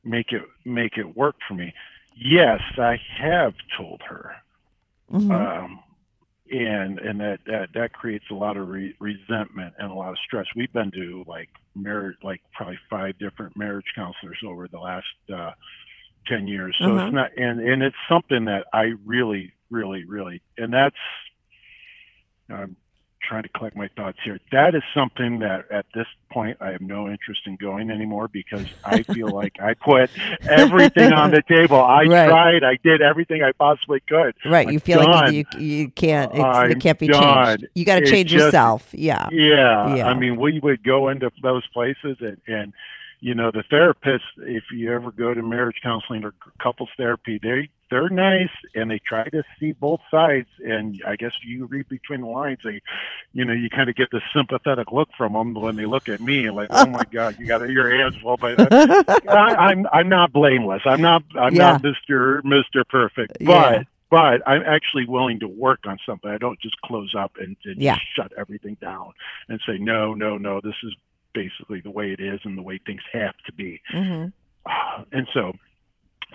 make it make it work for me. Yes, I have told her, Mhm. um, and and that, that that creates a lot of re- resentment and a lot of stress. We've been to like marriage, like probably five different marriage counselors over the last uh, ten years. So Uh-huh. it's not, and and it's something that I really, really, really, and that's. I'm trying to collect my thoughts here. That is something that at this point I have no interest in going anymore because I feel like I put everything on the table. I Right. tried. I did everything I possibly could. Right. I'm You feel like done. you, you, you can't, it's, it can't be done. changed. You got to change just- yourself. Yeah. Yeah. Yeah. I mean, we would go into those places and, and you know, the therapist, if you ever go to marriage counseling or couples therapy, they, they're nice and they try to see both sides. And I guess you read between the lines. They, you know, you kind of get this sympathetic look from them when they look at me like, oh my God, you got your hands full. But I, I'm, I'm not blameless. I'm not, I'm Yeah. not Mr. Mr. Perfect, but, Yeah. but I'm actually willing to work on something. I don't just close up and, and Yeah. shut everything down and say, no, no, no, this is basically the way it is and the way things have to be. hmm And so,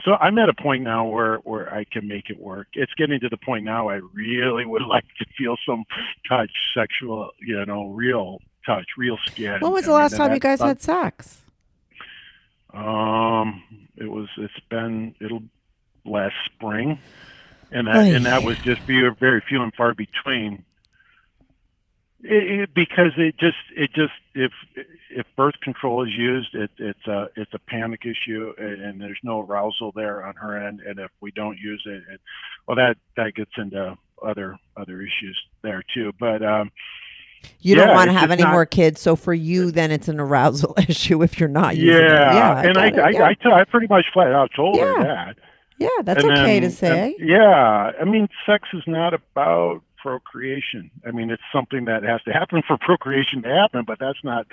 so I'm at a point now where, where I can make it work. It's getting to the point now I really would like to feel some touch, sexual, you know, real touch, real skin. When was the mean, last and time you guys had sex? Um, it was, it's been, it'll last spring, and that and that was just very very few and far between. It, it, because it just it just if if birth control is used, it, it's a it's a panic issue, and, and there's no arousal there on her end. And if we don't use it, it well, that that gets into other other issues there too. But um, you yeah, don't want to have any not- more kids, so for you, then it's an arousal issue if you're not using yeah, it. Yeah, and I I, yeah. I, pretty much flat out told Yeah. her that. yeah, that's And okay then- to say. and- yeah, I mean, sex is not about procreation. I mean, it's something that has to happen for procreation to happen, but that's not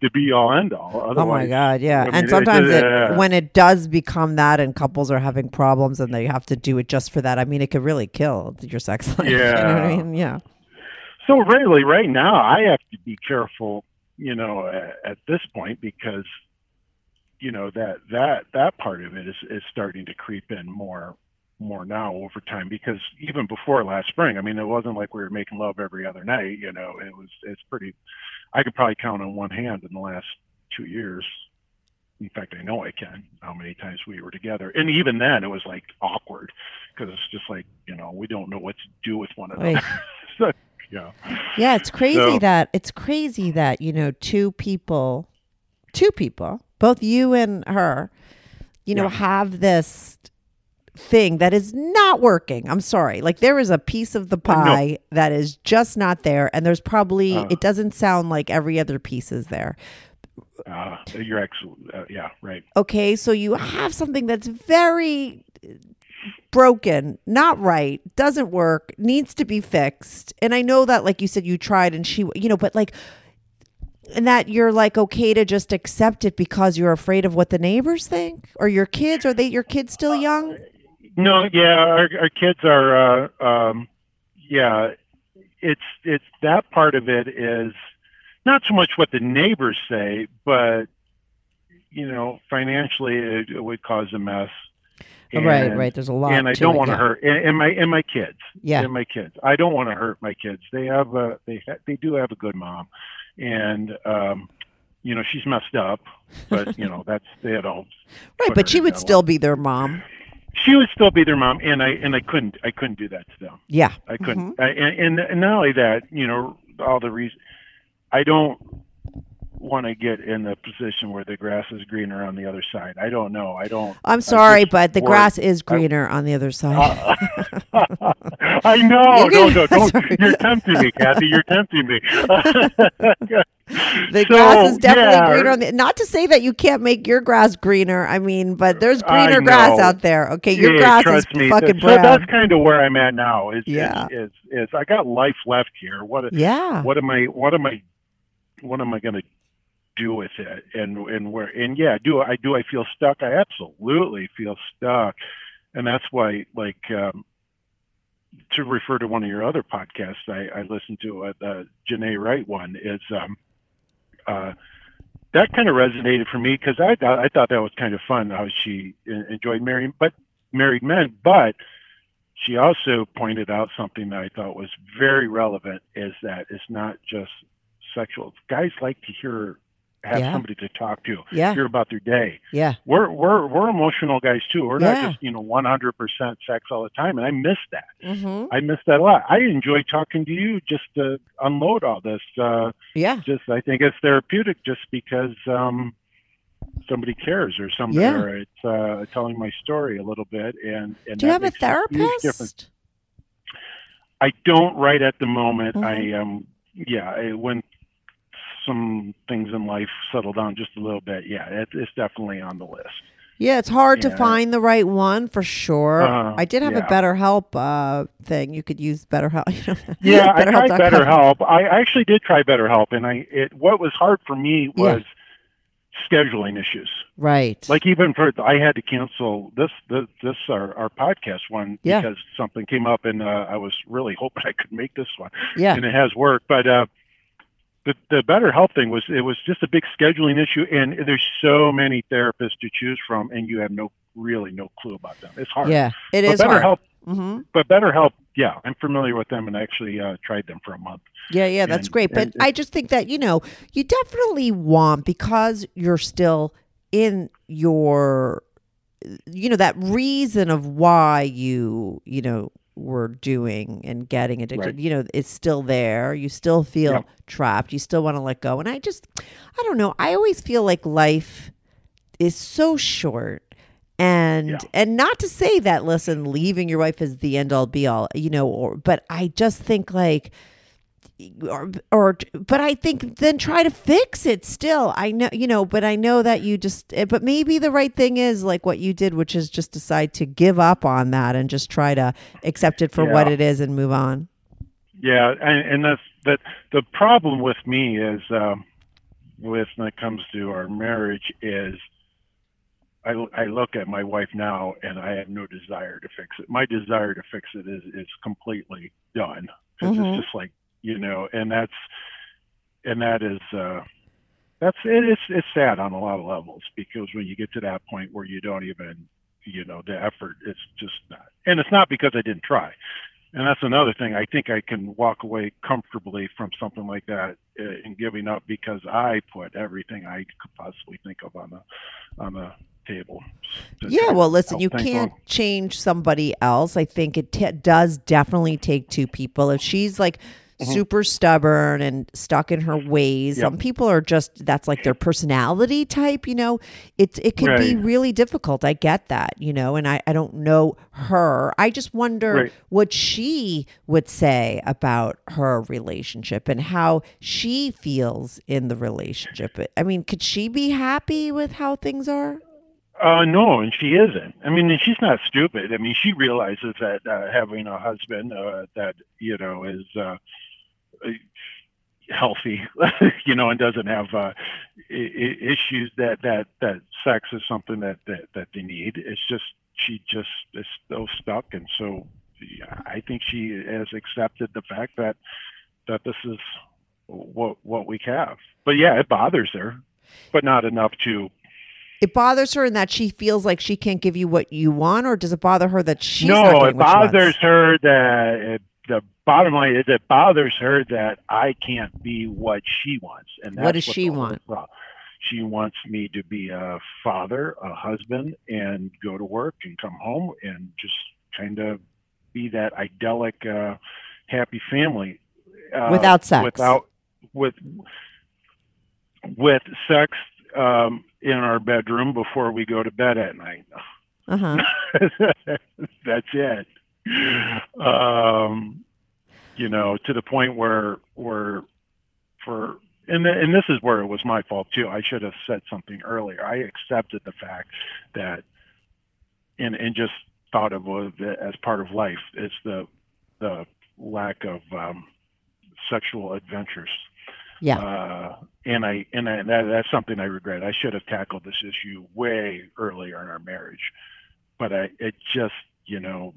the be all end all. Oh my God, yeah. I mean, and sometimes it, uh, when it does become that and couples are having problems and they have to do it just for that, I mean, it could really kill your sex life. You know what I Yeah. mean? Yeah. So really, right now, I have to be careful, you know, at, at this point because, you know, that that that part of it is is starting to creep in more more now over time because even before last spring, I mean, it wasn't like we were making love every other night. You know, it was it's pretty. I could probably count on one hand in the last two years. In fact, I know I can how many times we were together, and even then, it was like awkward because it's just like you know we don't know what to do with one another. Right. so, yeah. Yeah, it's crazy So- that it's crazy that, you know, two people two people, both you and her, you know, Yeah. have this thing that is not working. I'm sorry. Like there is a piece of the pie that is just not there and there's probably Uh. it doesn't sound like every other piece is there. Uh, you're excellent. Uh, yeah, right. Okay, so you have something that's very broken, not right, doesn't work, needs to be fixed. And I know that, like you said, you tried and she, you know, but like, and that you're like okay to just accept it because you're afraid of what the neighbors think or your kids. Are they your kids still young? No, yeah, our, our kids are. Uh, um, yeah, it's it's that part of it is not so much what the neighbors say, but you know, financially it, it would cause a mess. right, And- right. There's a lot. and I don't want to yeah. hurt and, and my and my kids. Yeah. and my kids. I don't want to hurt my kids. They have a they ha- they do have a good mom, and um, you know she's messed up, but you know that's they had right, but she would still be their mom. She would still be their mom, and I and I couldn't I couldn't do that to them. Yeah. I couldn't. Mm-hmm. I, and, and not only that, you know, all the reason I don't want to get in the position where the grass is greener on the other side. I don't know. I don't. I'm sorry, but the worry- grass is greener on the other side. I know. You No, no, don't. You're tempting me, Kathy. You're tempting me. The So, grass is definitely yeah. greener on the. Not to say that you can't make your grass greener. I mean, but there's greener grass out there. Okay, your Yeah, grass is me. fucking so that's kind of where I'm at now. Is, Yeah. is, is is I got life left here. What yeah. what am I what am I what am I going to do with it. And and where and yeah do I do I feel stuck. I absolutely feel stuck. And that's why like um to refer to one of your other podcasts I, I listened to uh, the Janae Wright one is um uh that kind of resonated for me because I I thought that was kind of fun how she enjoyed marrying but married men but she also pointed out something that I thought was very relevant is that it's not just sexual. Guys like to hear have Yeah. somebody to talk to, Yeah. hear about their day. Yeah. We're we're we're emotional guys too. We're Yeah. not just, you know, one hundred percent sex all the time. And I miss that. Mm-hmm. I miss that a lot. I enjoy talking to you just to unload all this. Uh Yeah. just I think it's therapeutic just because um somebody cares or somebody Yeah. or it's uh telling my story a little bit and, and Do you have a makes huge difference. therapist? I don't right at the moment. Mhm. I um yeah, I, when some things in life settle down just a little bit, yeah, it, it's definitely on the list. Yeah, it's hard to find the right one for sure. Uh, I did have a yeah. BetterHelp uh, thing. You could use BetterHelp. You know, Yeah, I tried. BetterHelp. I actually did try BetterHelp, and I it what was hard for me Yeah. was scheduling issues. Right. Like even for I had to cancel this this, this our, our podcast one Yeah. because something came up, and uh, I was really hoping I could make this one. yeah. and it has worked. But uh, the the BetterHelp thing was it was just a big scheduling issue, and there's so many therapists to choose from, and you have no really no clue about them. It's hard. Yeah. It but is hard. BetterHelp, hmm but BetterHelp, yeah, I'm familiar with them and actually uh, tried them for a month. Yeah, yeah, that's And- great. But and- I just think that, you know, you definitely want because you're still in your you know that reason of why you you know were doing and getting addicted Right. you know it's still there you still feel Yep. trapped you still want to let go and i just i don't know i always feel like life is so short and Yeah. and not to say that listen leaving your wife is the end all be all you know or but i just think like or or but I think then try to fix it still. I know you know, but I know that you just eh, but maybe the right thing is like what you did which is just decide to give up on that and just try to accept it for what it is and move on. Yeah, and, and that's that. The problem with me is, um, with when it comes to our marriage, is I, I look at my wife now and I have no desire to fix it. My desire to fix it is is completely done because Mhm. it's just like you know, and that's and that is uh, that's it, it's it's sad on a lot of levels because when you get to that point where you don't even you know the effort it's just not and it's not because I didn't try and that's another thing. I think I can walk away comfortably from something like that and giving up because I put everything I could possibly think of on the on the table. Yeah, well, listen, you can't along. change somebody else. I think it t- does definitely take two people. If she's like super stubborn and stuck in her ways, Mm-hmm. Yep. some people are just that's like their personality type. You know, it it can be really difficult. I get that. You know, and I I don't know her. I just wonder Right. what she would say about her relationship and how she feels in the relationship. I mean, could she be happy with how things are? Uh, no, and she isn't. I mean, she's not stupid. I mean, she realizes that uh, having a husband uh, that you know is uh, healthy, you know, and doesn't have uh, issues that that that sex is something that that that they need. It's just she just is so stuck, and so I think she has accepted the fact that that this is what what we have. But yeah, it bothers her, but not enough to it bothers her in that she feels like she can't give you what you want, or does it bother her that she's no, it what she wants? bothers her that it, the bottom line is it bothers her that I can't be what she wants. And What does she want? She wants me to be a father, a husband, and go to work and come home and just kind of be that idyllic, uh, happy family uh, Without sex. Without with with sex um, in our bedroom before we go to bed at night. Uh huh. That's it. Um, you know, to the point where where for and th- and this is where it was my fault too. I should have said something earlier. I accepted the fact that and and just thought of it as part of life. It's the the lack of um, sexual adventures. Yeah. Uh, and I and I, that, that's something I regret. I should have tackled this issue way earlier in our marriage, but I it just you know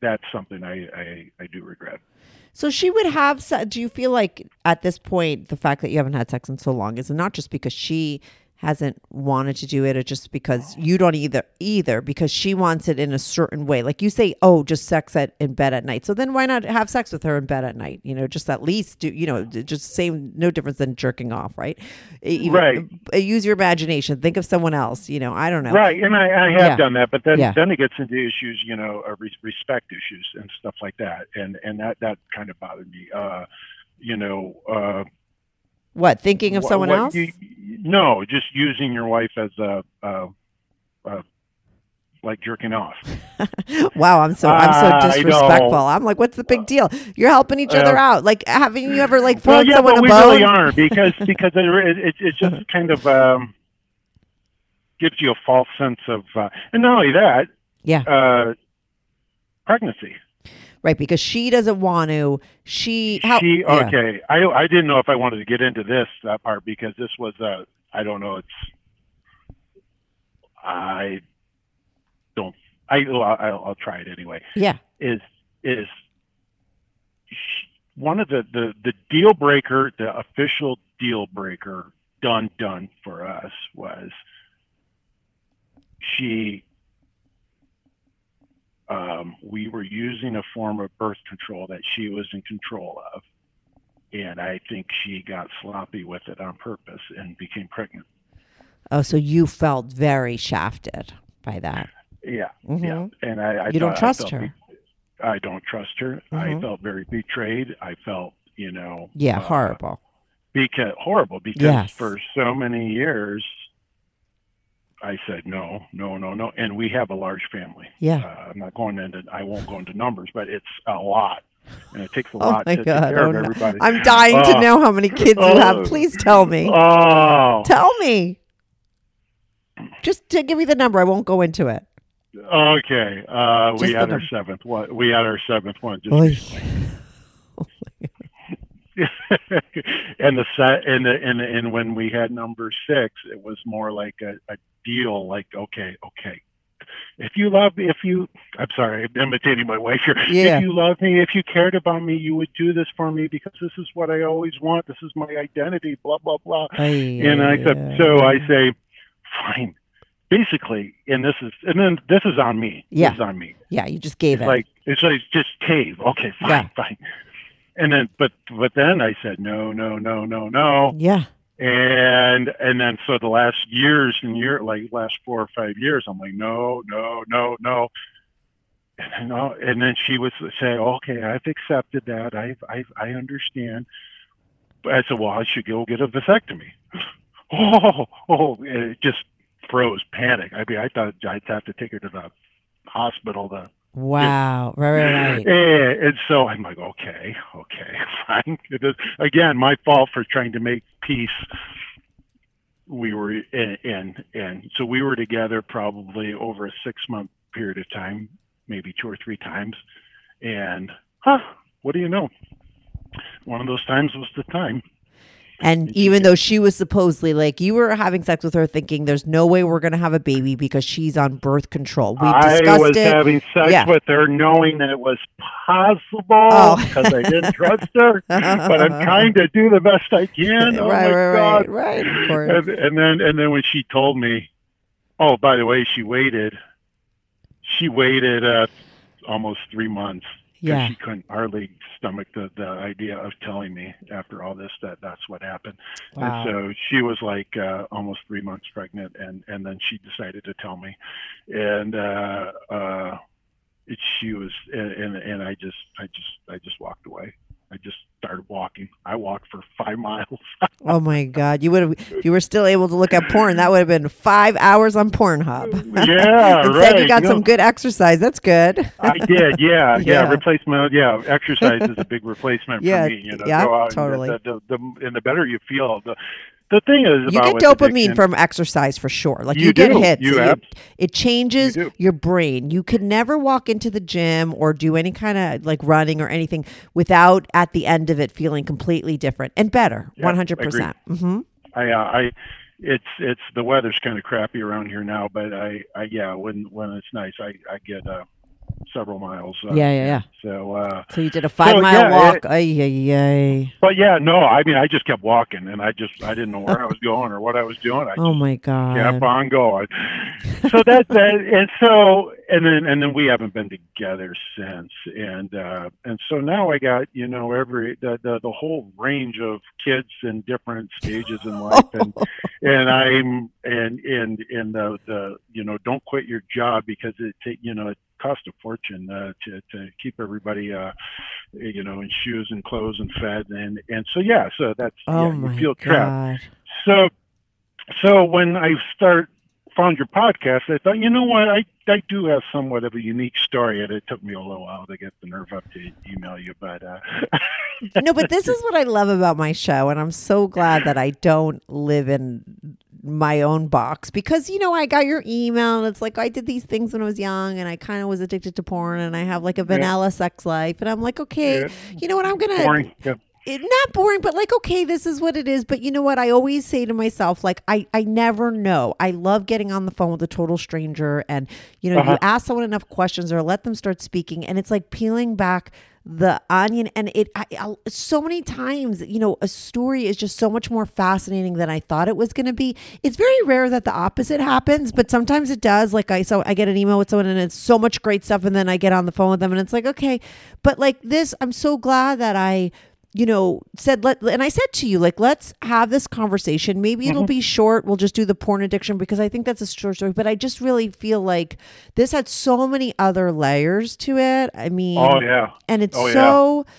that's something I I, I do regret. So she would have. Do you feel like at this point the fact that you haven't had sex in so long is not just because she hasn't wanted to do it, or just because you don't either either because she wants it in a certain way? Like you say, oh, just sex at in bed at night. So then why not have sex with her in bed at night? You know, just at least do you know just same no difference than jerking off, right? Even- Right. uh, Use your imagination. Think of someone else. You know, I don't know. Right, and I, I have Yeah. done that, but then Yeah. then it gets into issues, you know, uh, respect issues and stuff like that, and and that that kind of bothered me. Uh, you know, uh, What thinking of Wha- someone what else? you- no, just using your wife as a, uh, uh, like jerking off. Wow, I'm so I'm so disrespectful. I'm like, what's the big deal? You're helping each other Uh, out. Like, haven't you ever like thrown Well, yeah, someone but a we bone? really are because because it, it, it, it just kind of um, gives you a false sense of, uh, and not only that, Yeah, uh, pregnancy. Right. Because she doesn't want to. She how? she yeah. okay. I I didn't know if I wanted to get into this that part because this was uh I don't know. It's I don't. I I'll, I'll try it anyway. Yeah. Is is one of the the the deal breaker, the official deal breaker done done for us was she um, we were using a form of birth control that she was in control of. And I think she got sloppy with it on purpose and became pregnant. Oh, so you felt very shafted. by that. Yeah, Mm-hmm. yeah. And I, I You don't thought- I trust her. be- I don't trust her. I Mhm. felt very betrayed. I felt, you know, Yeah, uh, horrible. because horrible because Yes. for so many years I said no, no, no, no, and we have a large family. Yeah. Uh, I'm not going into, I won't go into numbers, but it's a lot, and it takes a Oh lot my to God. take care Oh, of no. everybody. I'm dying to Oh. know how many kids you have. Oh. Please tell me. Oh, Tell me. Just to give me the number. I won't go into it. okay. Uh, we had our number. seventh one. We had our seventh one. Just and the set and the, and and when we had number six, it was more like a, a deal. Like okay, okay, if you love me, if you, I'm sorry, I'm imitating my wife here. Yeah. If you love me, if you cared about me, you would do this for me because this is what I always want. This is my identity. Blah blah blah. Ay, and I said, so I say, fine. Basically, and this is, and then this is on me. Yeah. This is on me. Yeah, you just gave It's it. like it's like just cave. Okay, fine, fine. And then, but but then I said no, no, no, no, no, yeah. And and then for the last years and year like last four or five years, I'm like no, no, no, no. And no, oh, and then she would say, okay, I've accepted that. I I I understand. But I said, well, I should go get a vasectomy. Oh, oh, it just froze, panic. I mean, I thought I'd have to take her to the hospital to Wow. Right, right, right. and, and so I'm like, okay, okay, fine. Is, again, my fault for trying to make peace. We were in, in, and so we were together probably over a six month period of time, maybe two or three times. And, huh, what do you know? One of those times was the time. And even though she was supposedly like you were having sex with her, thinking there's no way we're gonna have a baby because she's on birth control. We discussed I was it. having sex Yeah. with her knowing that it was possible Oh. because I didn't trust her, but I'm trying to do the best I can. Oh right, my right, God. right, right. And, and then and then when she told me, oh, by the way, she waited. She waited uh, almost three months. Yeah. She couldn't hardly stomach the, the idea of telling me after all this that that's what happened. Wow. And so she was like uh, almost three months pregnant, and and then she decided to tell me, and uh, uh, it, she was and, and and I just I just I just walked away. I just started walking. I walked for five miles. Oh my God! You would have if you were still able to look at porn. That would have been five hours on Pornhub. Yeah, Instead, you got No. some good exercise. That's good. I did, yeah, yeah, Yeah. Replacement, yeah. Exercise is a big replacement Yeah, for me. You know, yeah, out uh, and totally. The, the, the, and the better you feel, the the thing is You get dopamine addiction- from exercise for sure. Like you, You get hits. You it, it changes You your brain. You could never walk into the gym or do any kind of like running or anything without at the end of it feeling completely different and better. One hundred percent. Mm-hmm. I, uh, I, it's it's the weather's kind of crappy around here now, but I, I yeah, when when it's nice, I I get uh, several miles. Uh, Yeah, yeah, yeah. So, uh, So you did a five mile yeah, walk. it- Ay, ay, ay. but yeah, no, I mean, I just kept walking, and I just I didn't know where I was going or what I was doing. I Oh my god. kept on going. So that's that, and so and then and then we haven't been together since, and uh, and so now I got you know every the the, the whole range of kids in different stages in life, and and I'm and and and the the you know don't quit your job because it you know it costs a fortune uh, to to keep everybody uh you know in shoes and clothes and fed and and so yeah so that's Oh yeah, my you feel trapped. So, so when I start found your podcast, I thought, you know what, I I do have somewhat of a unique story, and it took me a little while to get the nerve up to email you, but uh, no, but this is what I love about my show, and I'm so glad that I don't live in my own box because you know I got your email and it's like I did these things when I was young and I kind of was addicted to porn and I have like a vanilla sex life and I'm like okay Yeah. you know what I'm gonna boring. Yeah. it, not boring, but like, okay, this is what it is. But you know what? I always say to myself, like, I, I never know. I love getting on the phone with a total stranger. And, you know, you Uh-huh. ask someone enough questions or let them start speaking. And it's like peeling back the onion. And it, I, I, so many times, you know, a story is just so much more fascinating than I thought it was going to be. It's very rare that the opposite happens, but sometimes it does. Like, I, so I get an email with someone and it's so much great stuff. And then I get on the phone with them and it's like, okay. But like this, I'm so glad that I, you know, said let and I said to you, like, let's have this conversation. Maybe it'll mm-hmm. be short. We'll just do the porn addiction because I think that's a short story. But I just really feel like this had so many other layers to it. I mean, Oh yeah. and it's Oh, yeah.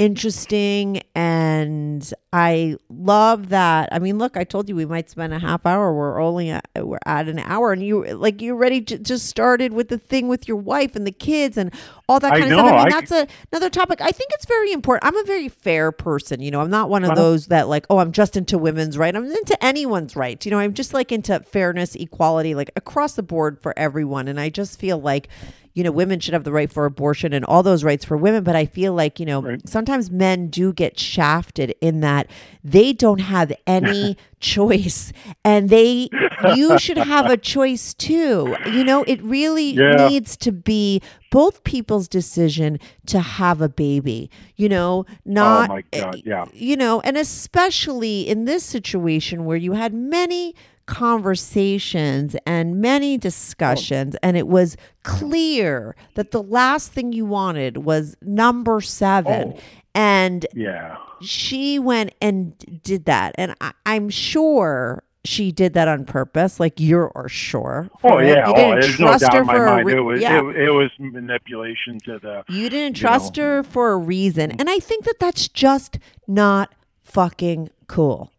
Interesting and i love that. I mean look i told you we might spend a half hour. We're only at, we're at an hour and you like you already j- just started with the thing with your wife and the kids and all that I kind of stuff. i mean I- that's a, another topic. I think it's very important. I'm a very fair person you know. I'm not one of Uh-huh. those that like oh i'm just into women's right i'm into anyone's rights you know. I'm just like into fairness equality like across the board for everyone and i just feel like you know women should have the right for abortion and all those rights for women but i feel like you know Right. sometimes men do get shafted in that they don't have any choice and they you should have a choice too you know it really Yeah. needs to be both people's decision to have a baby you know not oh my god, yeah. you know, and especially in this situation where you had many conversations and many oh. discussions, and it was clear that the last thing you wanted was number seven. Oh. And Yeah. she went and did that. And I, I'm sure she did that on purpose. Like you're or sure. Oh right? yeah. You Oh, didn't there's no trust doubt her in my mind. re- it was yeah. it, it was manipulation to the You didn't you trust know. her for a reason. And I think that that's just not fucking cool.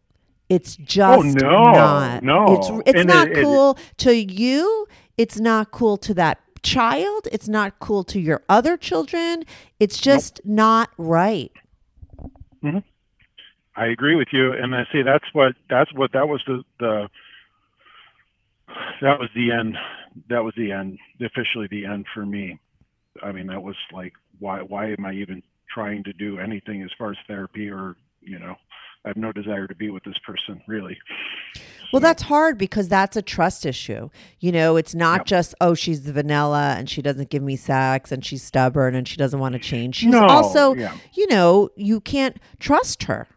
It's oh, just Oh, no, not. no. It's it's And not it- it- cool to you. It's not cool to that child. It's not cool to your other children. It's just not right. Mm-hmm. I agree with you, and I see that's what that's what that was the the that was the end. That was the end, officially the end for me. I mean, that was like, why why am I even trying to do anything as far as therapy or you know, I have no desire to be with this person really. Well, that's hard because that's a trust issue. You know, it's not Yep. just, oh, she's vanilla and she doesn't give me sex and she's stubborn and she doesn't want to change. She's No, also, yeah. you know, you can't trust her.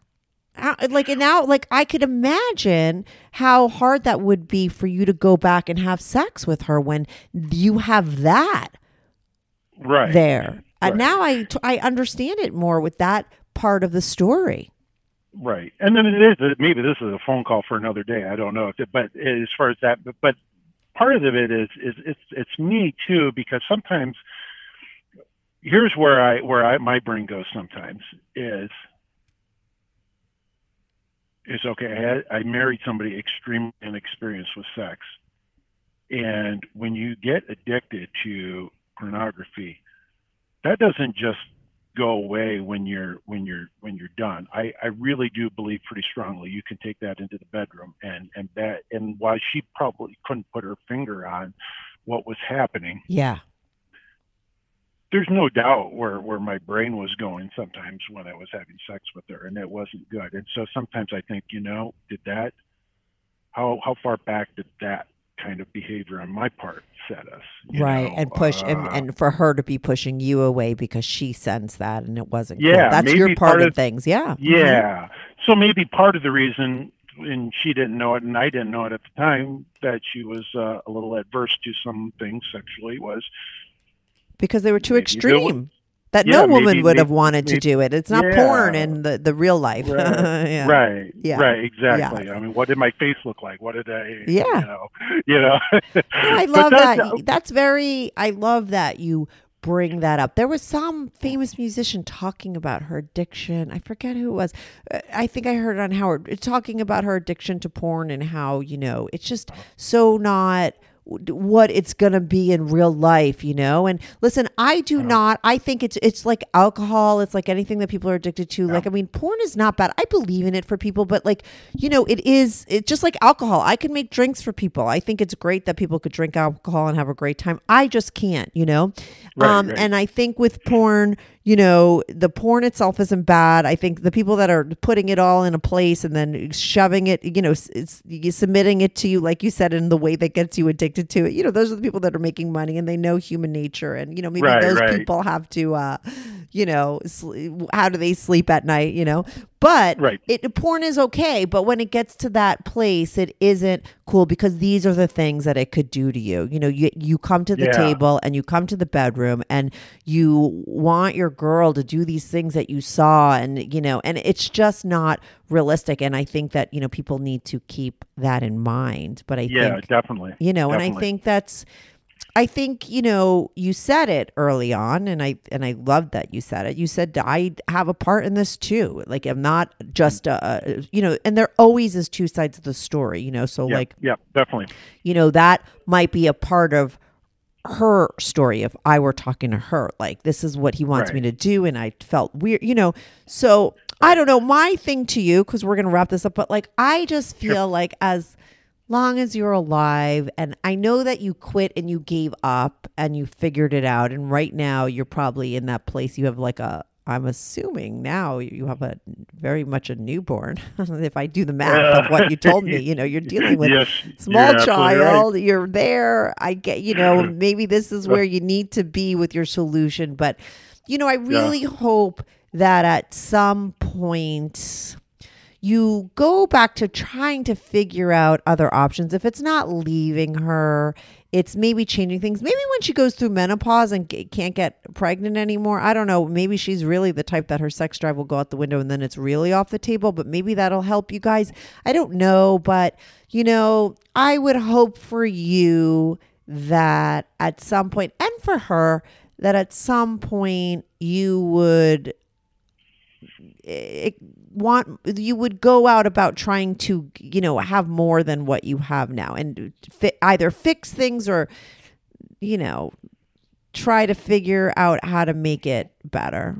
Like, and now, like, I could imagine how hard that would be for you to go back and have sex with her when you have that Right there. And Right. now I, I understand it more with that part of the story. Right, and then it is maybe this is a phone call for another day. I don't know, if it, but as far as that, but, but part of it is is it's it's me too because sometimes here's where I where I my brain goes sometimes is is okay. I had, I married somebody extremely inexperienced with sex, and when you get addicted to pornography, that doesn't just go away when you're when you're when you're done. I, I really do believe pretty strongly you can take that into the bedroom and and that and while she probably couldn't put her finger on what was happening, Yeah. there's no doubt where where my brain was going sometimes when I was having sex with her and it wasn't good. And so sometimes I think, you know, did that how how far back did that kind of behavior on my part set us? right know? and push and, Uh, and for her to be pushing you away because she sensed that and it wasn't cool. Yeah, that's your part, part of of- things yeah Mhm. Yeah. So maybe part of the reason, and she didn't know it, and I didn't know it at the time, that she was uh, a little adverse to some things sexually was because they were too Maybe extreme that Yeah, no woman maybe- would have maybe- wanted to do it it's not Yeah. porn in the, the real life right, yeah. right, Yeah. right, exactly. I mean, what did my face look like? What did I, Yeah. you know, you know? No, I love that's- that. That's very. I love that you bring that up. There was some famous musician talking about her addiction. I forget who it was. Uh, I think I heard it on Howard uh, talking about her addiction to porn and how you know it's just so not what it's gonna be in real life, you know. And listen, I do not. I think it's it's like alcohol. It's like anything that people are addicted to. Like I mean, porn is not bad. I believe in it for people, but like you know, it is. It's just like alcohol. I can make drinks for people. I think it's great that people could drink alcohol and have a great time. I just can't, you know. Right, um, right. and I think with porn, you know, the porn itself isn't bad. I think the people that are putting it all in a place and then shoving it, you know, s- it's submitting it to you, like you said, in the way that gets you addicted to it. You know, those are the people that are making money and they know human nature, and you know, maybe Right, those right. people have to, uh, you know, sl- how do they sleep at night? You know, But Right. it porn is okay, but when it gets to that place, it isn't cool because these are the things that it could do to you. You know, you you come to the Yeah. table and you come to the bedroom and you want your girl to do these things that you saw and you know, and it's just not realistic and I think that, you know, people need to keep that in mind. But I Yeah, think definitely. you know and i think that's i think you know you said it early on and i and i loved that you said it. You said i have a part in this too. Like i'm not just a, you know and there always is two sides of the story you know? So Yeah, like yeah, definitely. you know that might be a part of her story if i were talking to her. Like this is what he wants me to do and i felt weird you know? So i don't know. My thing to you because we're gonna wrap this up but like i just feel like as long as you're alive and i know that you quit and you gave up and you figured it out and right now you're probably in that place you have like a i'm assuming now you have a very much a newborn if i do the math of what you told me you know you're dealing with Yes, small absolutely right. child you're there i get you know maybe this is where you need to be with your solution but you know i really hope that at some point you go back to trying to figure out other options. If it's not leaving her, it's maybe changing things. Maybe when she goes through menopause and g- can't get pregnant anymore, I don't know. Maybe she's really the type that her sex drive will go out the window and then it's really off the table, but maybe that'll help you guys. I don't know, but you know, I would hope for you that at some point, and for her, that at some point you would eh, want you would go out about trying to you know have more than what you have now and fi- either fix things or you know try to figure out how to make it better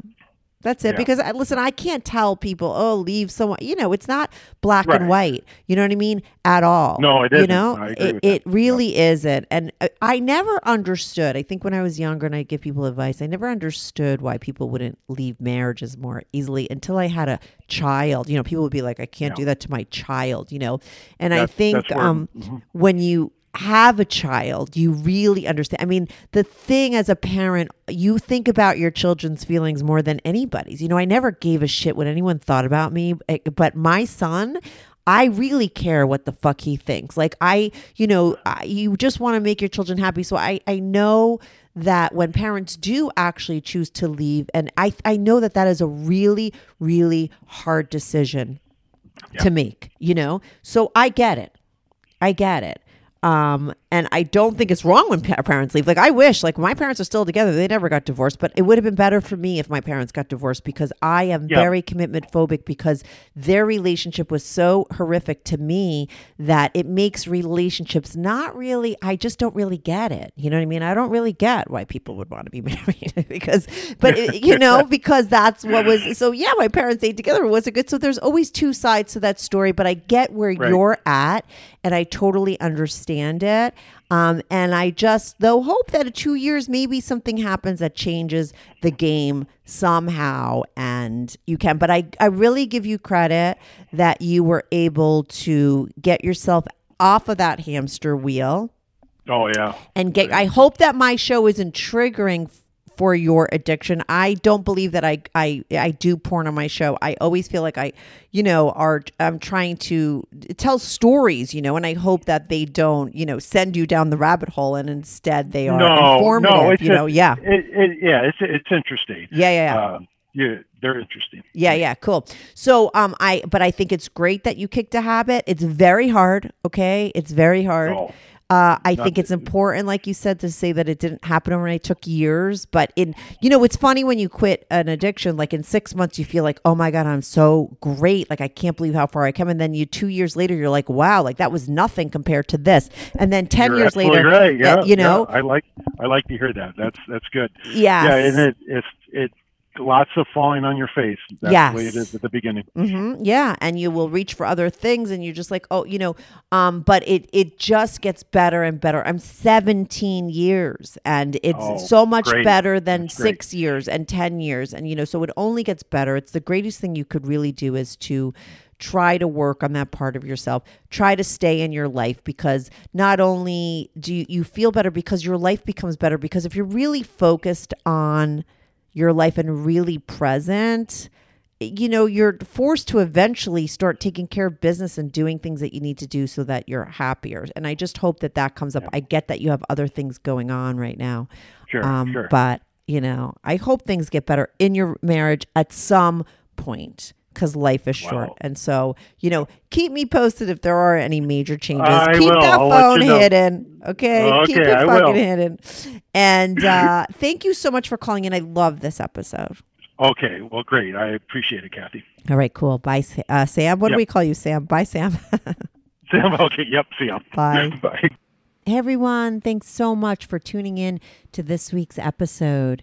that's it Yeah. because listen i can't tell people oh leave someone you know it's not black and white you know what i mean at all No, it you isn't. know I it, it really isn't and uh, i never understood i think when i was younger and i give people advice i never understood why people wouldn't leave marriages more easily until i had a child you know people would be like i can't do that to my child you know and i think that's um mhm. when you have a child, you really understand. I mean, the thing as a parent, you think about your children's feelings more than anybody's. You know, I never gave a shit what anyone thought about me, eh, but my son, I really care what the fuck he thinks. Like I, you know, I, you just want to make your children happy. So I, I know that when parents do actually choose to leave, and I, I know that that is a really, really hard decision to make. You know, so I get it. I get it. Um, and I don't think it's wrong when pa- parents leave. Like I wish, like my parents are still together. They never got divorced, but it would have been better for me if my parents got divorced because I am Yeah. very commitment phobic because their relationship was so horrific to me that it makes relationships not really. I just don't really get it. You know what I mean? I don't really get why people would want to be married because, but it- you know, because that's what was. So yeah, my parents stayed together. It Was it good? So there's always two sides to that story, but I get where Right. you're at and I totally understand it. Um, and I just, though, hope that in two years, maybe something happens that changes the game somehow and you can. But I, I really give you credit that you were able to get yourself off of that hamster wheel Oh yeah. and get I hope that my show isn't triggering for your addiction. I don't believe that I I I do porn on my show. I always feel like I, you know, are I'm trying to tell stories, you know, and I hope that they don't, you know, send you down the rabbit hole and instead they are no, informative, no, it's you know. a- yeah. It, it, yeah, it's it's interesting. Yeah, yeah, yeah. Uh, yeah, they're interesting. Yeah, yeah, cool. So, um, I but I think it's great that you kicked a habit. It's very hard. Okay, it's very hard. Oh, Uh, I think it's important, like you said, to say that it didn't happen overnight. It took years, but in you know, it's funny when you quit an addiction. Like in six months, you feel like, oh my god, I'm so great. Like I can't believe how far I come. And then you two years later, you're like, wow, like that was nothing compared to this. And then 10 You're years later, right. Yeah, uh, you know, yeah, I like I like to hear that. That's that's good. Yes. Yeah, and it it's it lots of falling on your face. That's the way it Yes. is at the beginning. hmm Yeah, and you will reach for other things, and you're just like, oh, you know. Um, but it it just gets better and better. I'm 17 years, and it's Oh, so much great. better than That's great. six years and 10 years, and you know, so it only gets better. It's the greatest thing you could really do is to try to work on that part of yourself try to stay in your life because not only do you, you feel better because your life becomes better because if you're really focused on your life and really present you know, you're forced to eventually start taking care of business and doing things that you need to do so that you're happier. And I just hope that that comes up. I get that you have other things going on right now. Sure, Um, sure. But, you know, I hope things get better in your marriage at some point because life is short. Wow. And so, you know, keep me posted if there are any major changes. I keep will. that I'll phone you know. hidden. Okay. keep Okay, it I fucking will. hidden. And uh, thank you so much for calling in. I love this episode. Okay, well, great. I appreciate it, Kathy. All right, cool. Bye, uh, Sam. What do we call you, Sam? Bye, Sam. Sam, okay, yep, see ya. Bye. Bye. Hey everyone, thanks so much for tuning in to this week's episode.